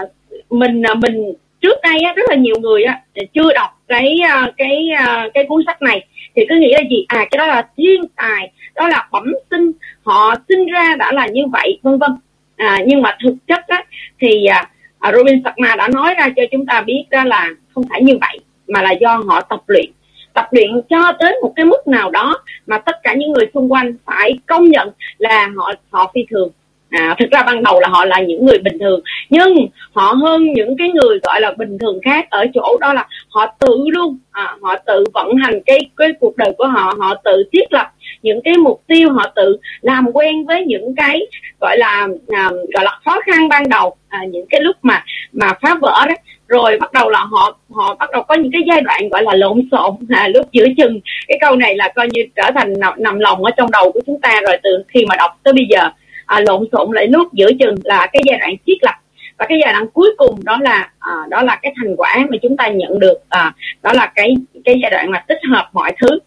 mình à, mình trước đây á, rất là nhiều người á, chưa đọc cái à, cái à, cái cuốn sách này. Thì cứ nghĩ là gì? À cái đó là thiên tài đó là bẩm sinh họ sinh ra đã là như vậy vân vân. À, nhưng mà thực chất á, thì à, à Robin Sharma đã nói ra cho chúng ta biết ra là không phải như vậy mà là do họ tập luyện. Tập luyện cho tới một cái mức nào đó mà tất cả những người xung quanh phải công nhận là họ họ phi thường à, thực ra ban đầu là họ là những người bình thường nhưng họ hơn những cái người gọi là bình thường khác ở chỗ đó là họ tự luôn à, họ tự vận hành cái cái cuộc đời của họ họ tự thiết lập những cái mục tiêu họ tự làm quen với những cái gọi là à, gọi là khó khăn ban đầu à, những cái lúc mà mà phá vỡ đó. Rồi bắt đầu là họ họ bắt đầu có những cái giai đoạn gọi là lộn xộn à, lúc giữa chừng. Cái câu này là coi như trở thành nằm, nằm lòng ở trong đầu của chúng ta rồi từ khi mà đọc tới bây giờ à, lộn xộn lại lúc giữa chừng là cái giai đoạn thiết lập. Và cái giai đoạn cuối cùng đó là à, đó là cái thành quả mà chúng ta nhận được à, đó là cái cái giai đoạn mà tích hợp mọi thứ.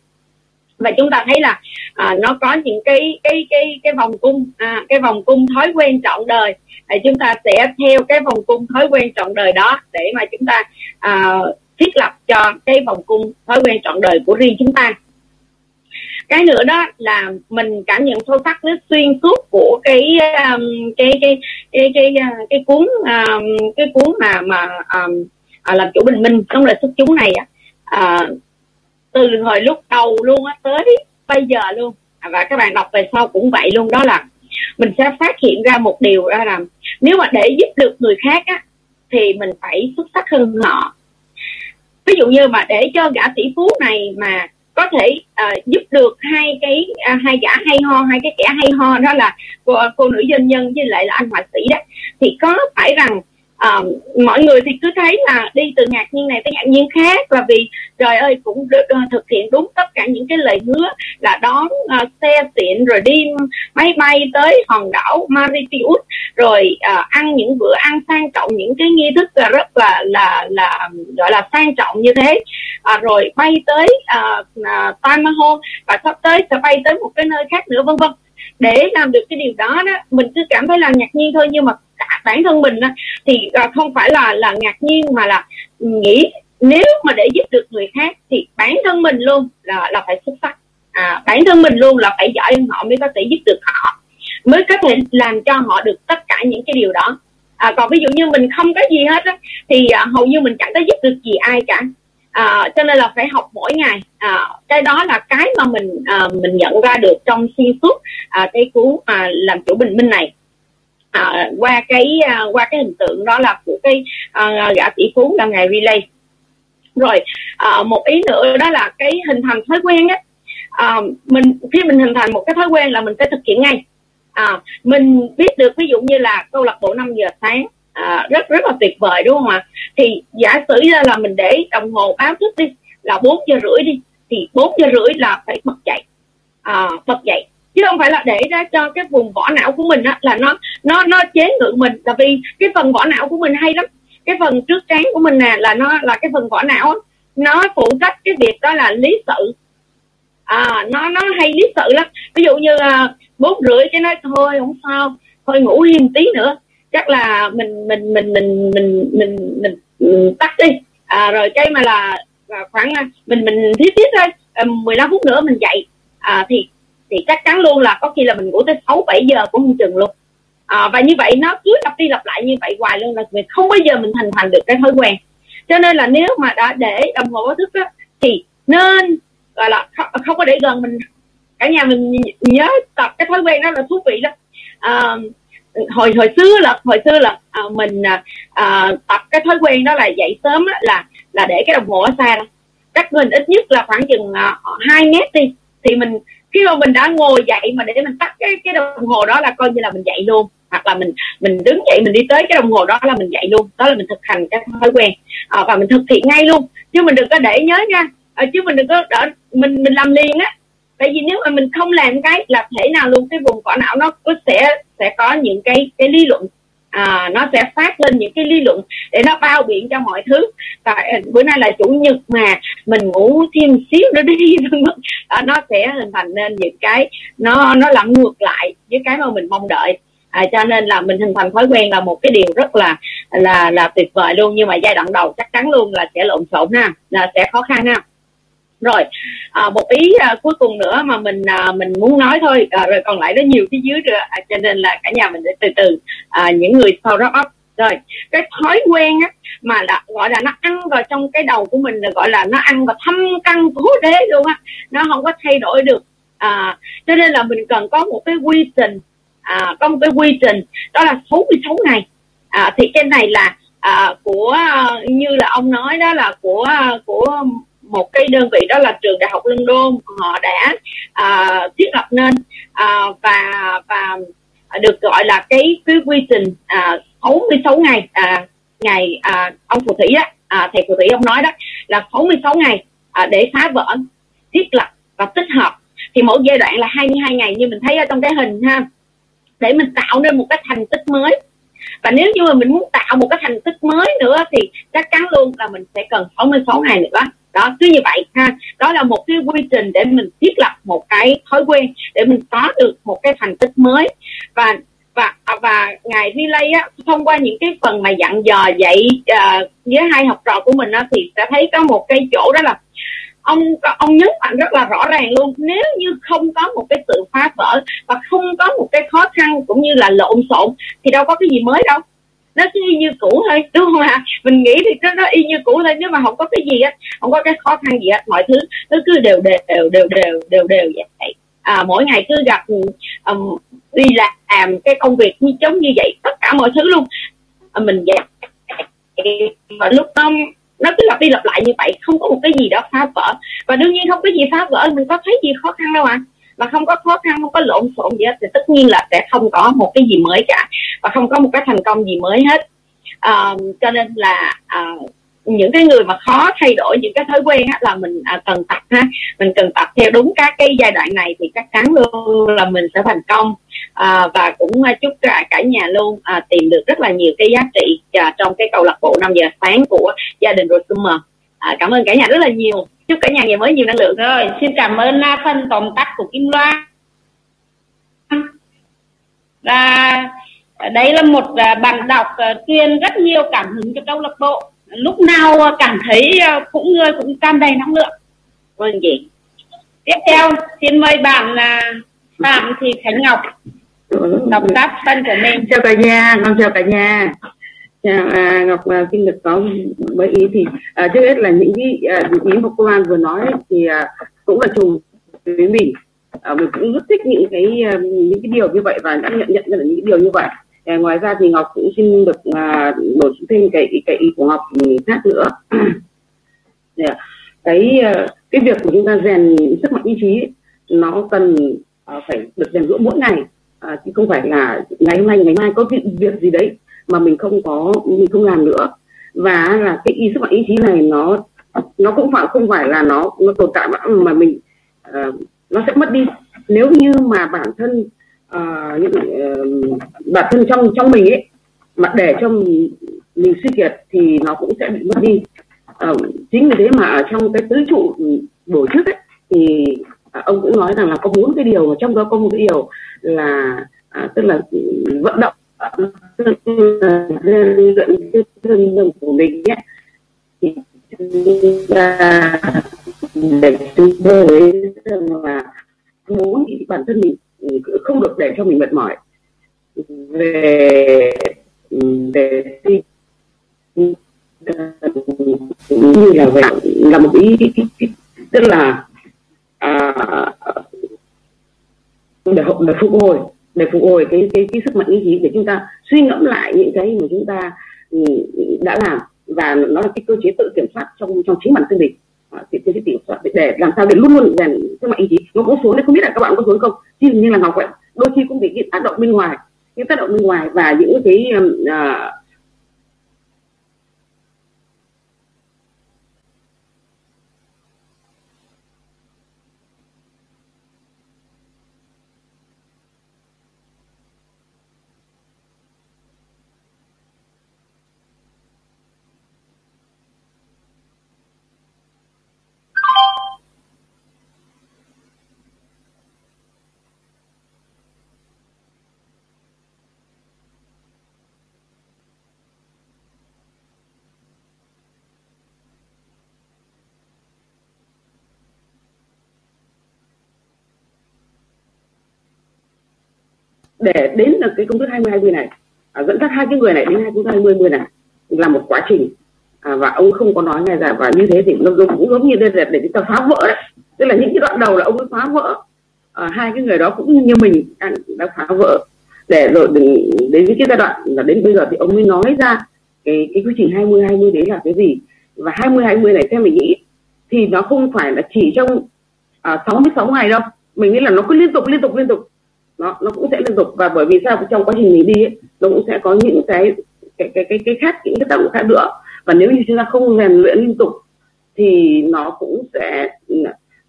Và chúng ta thấy là à, nó có những cái cái cái cái vòng cung à, cái vòng cung thói quen trọn đời. Thì chúng ta sẽ theo cái vòng cung thói quen trọn đời đó để mà chúng ta à, thiết lập cho cái vòng cung thói quen trọn đời của riêng chúng ta cái nữa đó là mình cảm nhận sâu sắc nó xuyên suốt của cái um, cái cái cái cái cái, cái cuốn um, cái cuốn mà mà um, à, làm chủ bình minh trong lời xuất chúng này á. À, từ hồi lúc đầu luôn á tới bây giờ luôn. À, và các bạn đọc về sau cũng vậy luôn. Đó là mình sẽ phát hiện ra một điều đó là nếu mà để giúp được người khác á thì mình phải xuất sắc hơn họ. Ví dụ như mà để cho gã tỷ phú này mà có thể uh, giúp được hai cái uh, hai gã hay ho hai cái kẻ hay ho đó là cô, cô nữ doanh nhân với lại là anh họa sĩ đó. Thì có phải rằng uh, mọi người thì cứ thấy là đi từ ngạc nhiên này tới ngạc nhiên khác là vì trời ơi cũng được, uh, thực hiện đúng tất cả những cái lời hứa là đón uh, xe tiện rồi đi máy bay tới hòn đảo Mauritius rồi uh, ăn những bữa ăn sang trọng những cái nghi thức là rất là là là gọi là sang trọng như thế. Uh, rồi bay tới uh, uh, Tamahon và sắp tới sẽ bay tới một cái nơi khác nữa vân vân. Để làm được cái điều đó đó mình cứ cảm thấy là ngạc nhiên thôi nhưng mà bản thân mình thì ờ, không phải là là ngạc nhiên mà là nghĩ nếu mà để giúp được người khác thì bản thân mình luôn là là phải xuất sắc. À, bản thân mình luôn là phải giỏi hơn họ mới có thể giúp được họ mới có thể làm cho họ được tất cả những cái điều đó. À, còn ví dụ như mình không có gì hết á, thì à, hầu như mình chẳng có giúp được gì ai cả. À, cho nên là phải học mỗi ngày. À, cái đó là cái mà mình à, mình nhận ra được trong xuyên suốt à, cái cú à, làm chủ bình minh này à, qua cái à, qua cái hình tượng đó là của cái à, gã tỷ phú là ngày relay. Rồi à, một ý nữa đó là cái hình thành thói quen á. À, mình khi mình hình thành một cái thói quen là mình phải thực hiện ngay. À, mình biết được ví dụ như là câu lạc bộ 5 giờ sáng à, rất rất là tuyệt vời đúng không ạ? Thì giả sử ra là mình để đồng hồ báo thức đi là 4 giờ rưỡi đi thì 4 giờ rưỡi là phải bật dậy. À, bật dậy chứ không phải là để ra cho cái vùng vỏ não của mình á là nó nó nó chế ngự mình. Là vì cái phần vỏ não của mình hay lắm. Cái phần trước trán của mình nè là nó là cái phần vỏ não nó phụ trách cái việc đó là lý sự à nó nó hay lý sự lắm. Ví dụ như là bốn rưỡi cái nói thôi không sao thôi ngủ thêm tí nữa. Chắc là mình mình mình mình mình mình mình, mình tắt đi. À, rồi cái mà là à, khoảng à, mình mình thiết tiếp thôi 15 phút nữa mình dậy. À, thì thì chắc chắn luôn là có khi là mình ngủ tới 6 7 giờ cũng không chừng luôn. À, và như vậy nó cứ lặp đi lặp lại như vậy hoài luôn là mình không bao giờ mình hình thành được cái thói quen. Cho nên là nếu mà đã để đồng hồ báo thức đó, thì nên gọi là không, không có để gần mình. Cả nhà mình nhớ tập cái thói quen đó là thú vị lắm. À, hồi hồi xưa là hồi xưa là à, mình à, à tập cái thói quen đó là dậy sớm đó, là là để cái đồng hồ ở xa đó cách mình ít nhất là khoảng chừng à, 2 mét đi thì mình khi mà mình đã ngồi dậy mà để mình tắt cái cái đồng hồ đó là coi như là mình dậy luôn. Hoặc là mình mình đứng dậy mình đi tới cái đồng hồ đó là mình dậy luôn. Đó là mình thực hành cái thói quen. À, và mình thực hiện ngay luôn. Chứ mình đừng có để nhớ nha. À, chứ mình đừng có đỡ mình mình làm liền á. Tại vì nếu mà mình không làm cái là thể nào luôn cái vùng vỏ não nó có sẽ sẽ có những cái cái lý luận à, nó sẽ phát lên những cái lý luận để nó bao biện cho mọi thứ. Tại à, bữa nay là chủ nhật mà mình ngủ thêm xíu nữa đi à, nó sẽ hình thành nên những cái nó nó lặn ngược lại với cái mà mình mong đợi. À, cho nên là mình hình thành thói quen là một cái điều rất là là là tuyệt vời luôn. Nhưng mà giai đoạn đầu chắc chắn luôn là sẽ lộn xộn ha là sẽ khó khăn ha rồi à, một ý à, cuối cùng nữa mà mình à, mình muốn nói thôi. À, rồi còn lại nó nhiều phía dưới nữa à, cho nên là cả nhà mình sẽ từ từ à, những người sau đó up. Rồi cái thói quen á mà là gọi là nó ăn vào trong cái đầu của mình là gọi là nó ăn vào thâm căn cố đế luôn á. Nó không có thay đổi được à, cho nên là mình cần có một cái quy trình à, có một cái quy trình đó là 66 ngày. À, thì cái này là à, của à, như là ông nói đó là của à, của một cái đơn vị đó là trường đại học London họ đã à, thiết lập nên à, và và được gọi là cái cái quy trình à, 66 ngày à, ngày à, ông phù thủy đó à, thầy phù thủy ông nói đó là 66 ngày à, để phá vỡ thiết lập và tích hợp. Thì mỗi giai đoạn là 22 ngày như mình thấy ở trong cái hình ha. Để mình tạo nên một cái thành tích mới. Và nếu như mà mình muốn tạo một cái thành tích mới nữa thì chắc chắn luôn là mình sẽ cần 66 ngày nữa đó cứ như vậy ha. Đó là một cái quy trình để mình thiết lập một cái thói quen để mình có được một cái thành tích mới. Và và và ngài relay á thông qua những cái phần mà dặn dò dạy à, uh, với hai học trò của mình á thì sẽ thấy có một cái chỗ đó là ông ông nhấn mạnh rất là rõ ràng luôn nếu như không có một cái sự phá vỡ và không có một cái khó khăn cũng như là lộn xộn thì đâu có cái gì mới đâu nó cứ y như cũ thôi đúng không ạ? Mình nghĩ thì nó, nó y như cũ thôi nếu mà không có cái gì á không có cái khó khăn gì á mọi thứ nó cứ đều đều đều đều đều đều đều vậy. À, mỗi ngày cứ gặp um, đi làm cái công việc như giống như vậy tất cả mọi thứ luôn. À, mình vậy. Và lúc đó nó cứ lặp đi lặp lại như vậy không có một cái gì đó phá vỡ. Và đương nhiên không có gì phá vỡ mình có thấy gì khó khăn đâu ạ. à mà không có khó khăn không có lộn xộn gì hết. Thì tất nhiên là sẽ không có một cái gì mới cả. Và không có một cái thành công gì mới hết. À, cho nên là à, những cái người mà khó thay đổi những cái thói quen á, là mình à, cần tập ha. Mình cần tập theo đúng các cái giai đoạn này thì chắc chắn luôn là mình sẽ thành công. À, và cũng à, chúc cả cả nhà luôn à, tìm được rất là nhiều cái giá trị à, trong cái câu lạc bộ 5 giờ sáng của gia đình Rosumer. À, cảm ơn cả nhà rất là nhiều chúc cả nhà ngày mới nhiều năng lượng rồi. Xin cảm ơn uh, phần tóm tắt của kim loan. Và đây là một uh, bạn đọc uh, truyền rất nhiều cảm hứng cho câu lạc bộ. Lúc nào cảm thấy cũng người cũng cam đầy năng lượng. Vâng gì tiếp theo xin mời bạn là phạm thị khánh ngọc đọc tác phân của mình. Chào cả nhà con chào cả nhà Dạ, à, Ngọc à, xin được có mấy ý thì à, trước hết là những cái à, những ý mà cô An vừa nói thì à, cũng là trùng với mình. À, mình cũng rất thích những cái à, những cái điều như vậy và đã nhận nhận ra là những cái điều như vậy. À, ngoài ra thì Ngọc cũng xin được à, bổ sung thêm cái cái ý của Ngọc khác nữa. Dạ, cái à, cái việc của chúng ta rèn sức mạnh ý chí nó cần à, phải được rèn rũa mỗi ngày. À, chứ không phải là ngày hôm nay ngày mai có việc, việc gì đấy mà mình không có mình không làm nữa. Và là cái ý sức mạnh ý chí này nó nó cũng phải không phải là nó nó tồn tại mà mình uh, nó sẽ mất đi. Nếu như mà bản thân uh, những, uh, bản thân trong trong mình ấy mà để cho mình, mình suy kiệt thì nó cũng sẽ bị mất đi. Uh, chính vì thế mà ở trong cái tứ trụ bổ trước ấy thì uh, ông cũng nói rằng là có bốn cái điều trong đó có một cái điều là uh, tức là vận động luyện cái thân đồng của mình nhé thì chúng ta để chúng tôi rằng là muốn bản thân mình không được để cho mình mệt mỏi về về như là vậy là một ý tức là à, để, để phục hồi để phục hồi cái cái cái sức mạnh ý chí để chúng ta suy ngẫm lại những cái mà chúng ta ừ, đã làm. Và nó là cái cơ chế tự kiểm soát trong trong chính bản thân mình. Thì cơ chế kiểm soát để làm sao để luôn luôn rèn sức mạnh ý chí. Nó cũng xuống đấy không biết là các bạn có xuống không? Chứ như là ngọc vậy đôi khi cũng bị cái tác động bên ngoài. Những tác động bên ngoài và những cái uh, để đến được cái công thức 20 20 này à, dẫn dắt hai cái người này đến hai công thức 20 20 này là một quá trình. À, và ông không có nói ngay ra và như thế thì nó cũng giống như đây là để chúng ta phá vỡ đấy. Tức là những cái đoạn đầu là ông ấy phá vỡ. À, hai cái người đó cũng như mình đang đã phá vỡ. Để rồi đừng đến cái giai đoạn là đến bây giờ thì ông mới nói ra cái cái quy trình 20 20 đấy là cái gì. Và 20 20 này theo mình nghĩ thì nó không phải là chỉ trong à, 66 ngày đâu. Mình nghĩ là nó cứ liên tục liên tục liên tục nó nó cũng sẽ liên tục. Và bởi vì sao? Trong quá trình mình đi ấy, nó cũng sẽ có những cái cái cái cái, cái khác những cái tác động khác nữa. Và nếu như chúng ta không rèn luyện liên tục thì nó cũng sẽ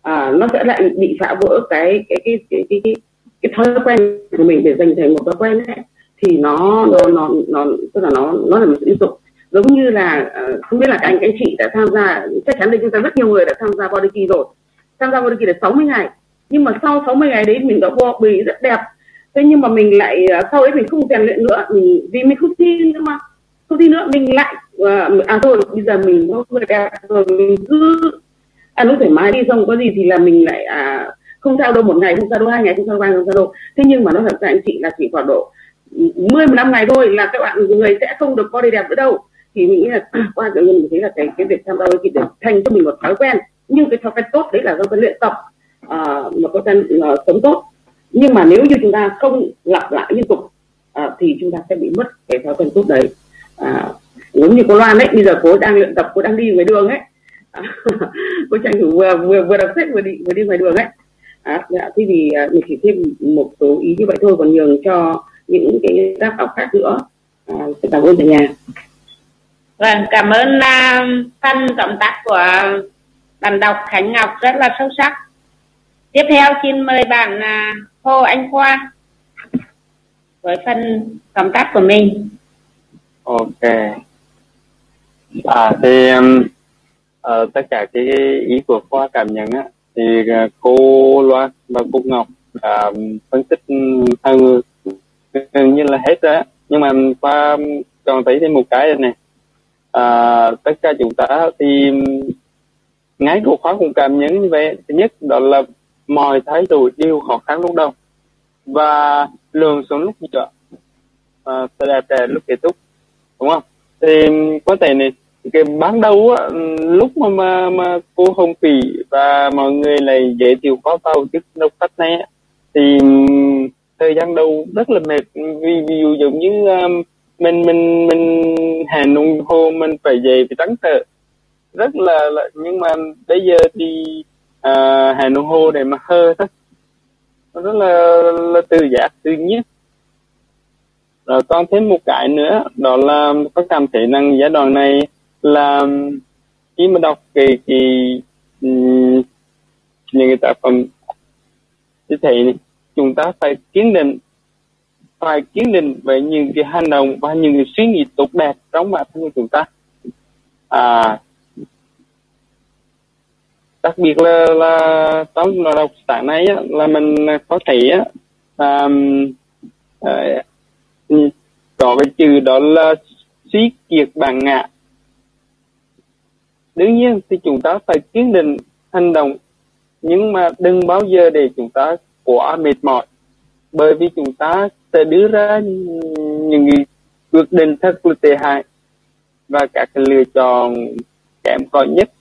à, nó sẽ lại bị phá vỡ cái cái cái cái cái, cái, cái thói quen của mình để dành thành một thói quen ấy. Thì nó nó nó nó tức là nó nó là một sự liên tục. Giống như là à, không biết là các anh các anh chị đã tham gia chắc chắn là chúng ta rất nhiều người đã tham gia body key rồi. Tham gia body key là 60 ngày nhưng mà sau 60 ngày đấy mình đã vô bì rất đẹp. Thế nhưng mà mình lại à, sau đấy mình không rèn luyện nữa mình vì mình không thi nữa mà. Không thi nữa mình lại à, à thôi bây giờ mình có người đẹp rồi mình cứ à, ăn uống thoải mái đi xong có gì thì là mình lại à, không sao đâu một ngày không sao đâu hai ngày không sao ba không sao đâu. Thế nhưng mà nó thật ra anh chị là chỉ khoảng độ 10 năm ngày thôi là các bạn người sẽ không được body đẹp nữa đâu. Thì mình nghĩ là qua tự nhiên mình thấy là cái cái việc tham gia đôi để thành cho mình một thói quen. Nhưng cái thói quen tốt đấy là do cái luyện tập uh, một thói quen uh, sống tốt. Nhưng mà nếu như chúng ta không lặp lại liên tục uh, thì chúng ta sẽ bị mất cái thói quen tốt đấy. Uh, giống như cô Loan ấy bây giờ cô đang luyện tập cô đang đi ngoài đường ấy. À, cô tranh thủ vừa vừa vừa đọc sách vừa đi vừa đi ngoài đường ấy. À, dạ, thế thì mình chỉ thêm một số ý như vậy thôi còn nhường cho những cái tác học khác nữa. À, cảm ơn cả nhà. Vâng, cảm ơn uh, phân cộng tác của bạn đọc Khánh Ngọc rất là sâu sắc. Tiếp theo xin mời bạn là Hồ Anh Khoa với phần tóm tác của mình. Ok. À thì um, uh, tất cả cái ý của Khoa cảm nhận á thì uh, cô Loan và cô Ngọc đã phân tích ừ, hơn gần như là hết rồi á nhưng mà Khoa còn thấy thêm một cái này à, tất cả chúng ta thì ừ, ngay của khóa cũng cảm nhận như vậy thứ nhất đó là mọi thái độ đều khó khăn lúc đầu. Và lường xuống lúc giữa à, đẹp đẹp lúc kết thúc đúng không? Thì có thể này cái ban đầu á, lúc mà mà, mà cô hồng phỉ và mọi người này giới thiệu khó tàu chức đọc sách này thì thời gian đầu rất là mệt. Vì ví dụ giống như um, mình mình mình hẹn đồng hồ mình phải về phải trắng trở rất là, là nhưng mà bây giờ thì À, Hà nội hô hồ để mà hơ thôi rất là, là tự giác tự nhiên. Rồi còn thêm một cái nữa đó là có cảm thấy rằng giai đoạn này là khi mà đọc cái cái um, những cái tác phẩm thì thấy này, chúng ta phải kiên định phải kiên định về những cái hành động và những cái suy nghĩ tốt đẹp trong bản thân của chúng ta. À đặc biệt là là trong đọc sáng nay á, là mình có thể á, là à, ờ, có cái chữ đó là suy kiệt bản ngã. Đương nhiên thì chúng ta phải kiên định hành động nhưng mà đừng bao giờ để chúng ta quá mệt mỏi bởi vì chúng ta sẽ đưa ra những quyết định thật là tệ hại và các cái lựa chọn kém cỏi nhất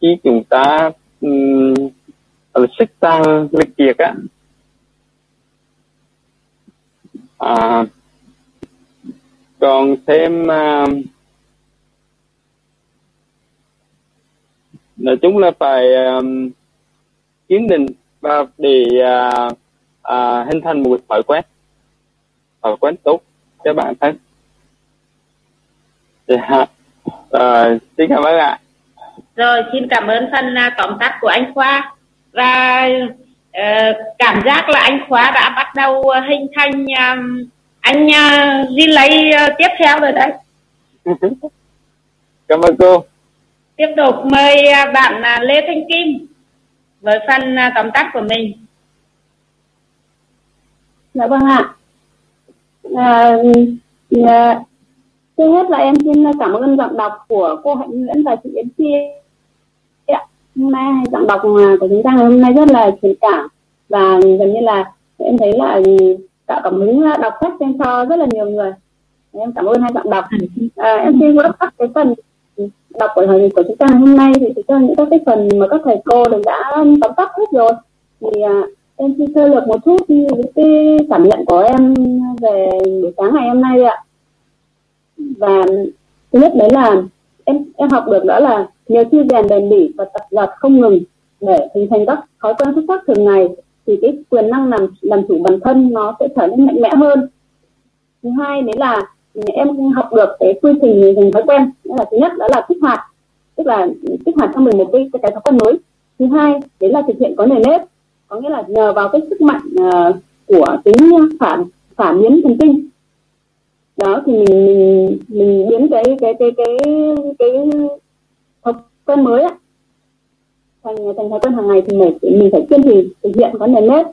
khi chúng ta um, sức tăng lịch kiệt á. À, còn thêm uh, nói chung là phải um, kiến định và để uh, uh, hình thành một thói quen thói quen tốt cho bản thân. Dạ. Yeah. uh, xin cảm ơn ạ rồi xin cảm ơn phần uh, tóm tắt của anh khoa. Và uh, cảm giác là anh khoa đã bắt đầu uh, hình thành um, anh uh, di lấy uh, tiếp theo rồi đấy. Cảm ơn cô. Tiếp tục mời bạn lê thanh kim với phần tóm tắt của mình. Dạ vâng ạ. À, à, trước hết là em xin cảm ơn giọng đọc của cô hạnh nguyễn và chị yến chi hôm nay giọng đọc của chúng ta hôm nay rất là truyền cảm. Và gần như là em thấy là tạo cảm hứng đọc sách cho cho rất là nhiều người. Em cảm ơn hai bạn đọc. À, em xin wrap up cái phần đọc của của chúng ta hôm nay thì thực ra những các cái phần mà các thầy cô đều đã tóm tắt hết rồi. Thì à, em xin sơ lược một chút những cái cảm nhận của em về buổi sáng ngày hôm nay ạ. Và thứ nhất đấy là em em học được đó là nhờ chi rèn bền bỉ và tập luyện không ngừng để hình thành các thói quen xuất sắc thường ngày thì cái quyền năng làm làm chủ bản thân nó sẽ trở nên mạnh mẽ hơn. Thứ hai đấy là em học được cái quy trình hình thành thói quen. Đó là thứ nhất đó là kích hoạt. Tức là kích hoạt cho mình một cái cái, cái thói quen mới. Thứ hai đấy là thực hiện có nền nếp. Có nghĩa là nhờ vào cái sức mạnh uh, của tính phản phản biến thần kinh. Đó thì mình mình mình biến cái cái cái cái cái quen mới ạ, thành thành thói quen hàng ngày thì mình mình phải kiên trì thực hiện có nền nếp.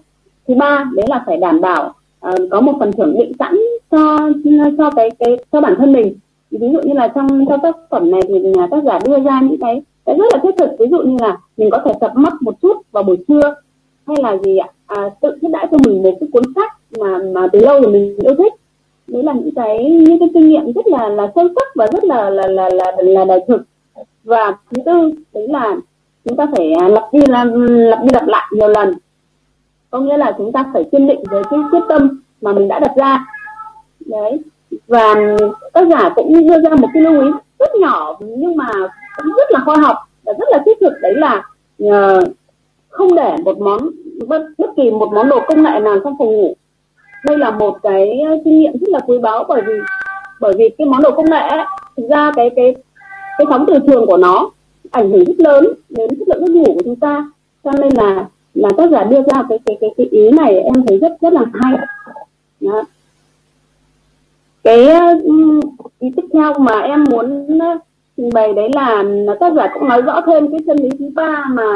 Thứ ba đấy là phải đảm bảo uh, có một phần thưởng định sẵn cho cho cái cái cho bản thân mình. Ví dụ như là trong trong tác phẩm này thì nhà tác giả đưa ra những cái cái rất là thiết thực. Ví dụ như là mình có thể tập mắt một chút vào buổi trưa hay là gì ạ? À, tự thiết đãi cho mình một cái cuốn sách mà mà từ lâu rồi mình yêu thích. Đấy là những cái những cái kinh nghiệm rất là là sâu sắc và rất là là là là là đời thực và thứ tư đấy là chúng ta phải à, lặp đi làm lặp đi lặp lại nhiều lần. Có nghĩa là chúng ta phải kiên định với cái quyết tâm mà mình đã đặt ra. Đấy. Và tác giả cũng đưa ra một cái lưu ý rất nhỏ nhưng mà cũng rất là khoa học và rất là thiết thực. Đấy là uh, không để một món bất, bất kỳ một món đồ công nghệ nào trong phòng ngủ. Đây là một cái ờ, kinh nghiệm rất là quý báu bởi vì bởi vì cái món đồ công nghệ ấy, thực ra cái cái cái sóng từ trường của nó ảnh hưởng rất lớn đến chất lượng giấc ngủ của chúng ta. Cho nên là là tác giả đưa ra cái cái cái cái ý này em thấy rất rất là hay. Đó. cái ý tiếp theo mà em muốn trình bày đấy là tác giả cũng nói rõ thêm cái chân lý thứ ba mà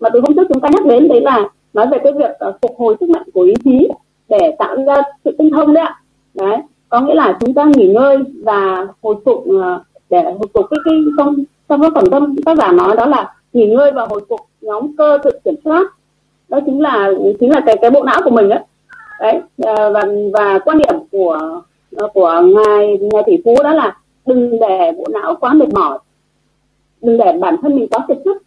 mà từ hôm trước chúng ta nhắc đến đấy là nói về cái việc uh, phục hồi sức mạnh của ý chí để tạo ra sự tinh thông đấy ạ. Đấy có nghĩa là chúng ta nghỉ ngơi và hồi phục uh, để hồi phục. Cái cái, trong trong cái phần tâm tác giả nói đó là nghỉ ngơi và hồi phục nhóm cơ tự kiểm soát. Đó chính là chính là cái cái bộ não của mình đấy đấy và và quan điểm của à, của ngài ngài tỷ phú đó là đừng để bộ não quá mệt mỏi. Đừng để bản thân mình quá kiệt sức.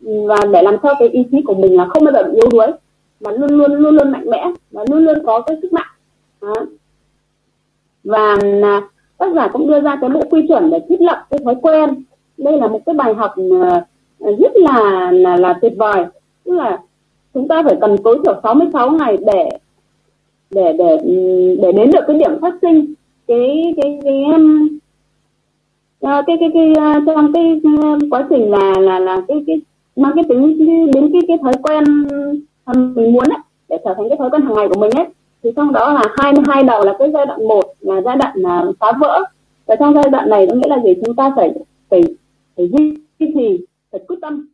Và để làm sao cái ý chí của mình là không bao giờ bị yếu đuối, mà luôn luôn luôn luôn mạnh mẽ, và luôn luôn có cái sức mạnh. Đó. và à, tác giả cũng đưa ra cái bộ quy chuẩn để thiết lập cái thói quen. Đây là một cái bài học ờ, ờ, rất là là, là tuyệt vời. Tức là chúng ta phải cần tối thiểu 66 ngày để để để để đến được cái điểm phát sinh. Cái cái cái em ờ, cái cái cái, cái trong cái quá trình là là là cái cái mang cái tính đến cái cái thói quen mình muốn ấy, để trở thành cái thói quen hàng ngày của mình ấy thì trong đó là hai hai đầu là cái giai đoạn một là giai đoạn là phá vỡ. Và trong giai đoạn này có nghĩa là gì? Chúng ta phải phải phải duy trì, phải quyết tâm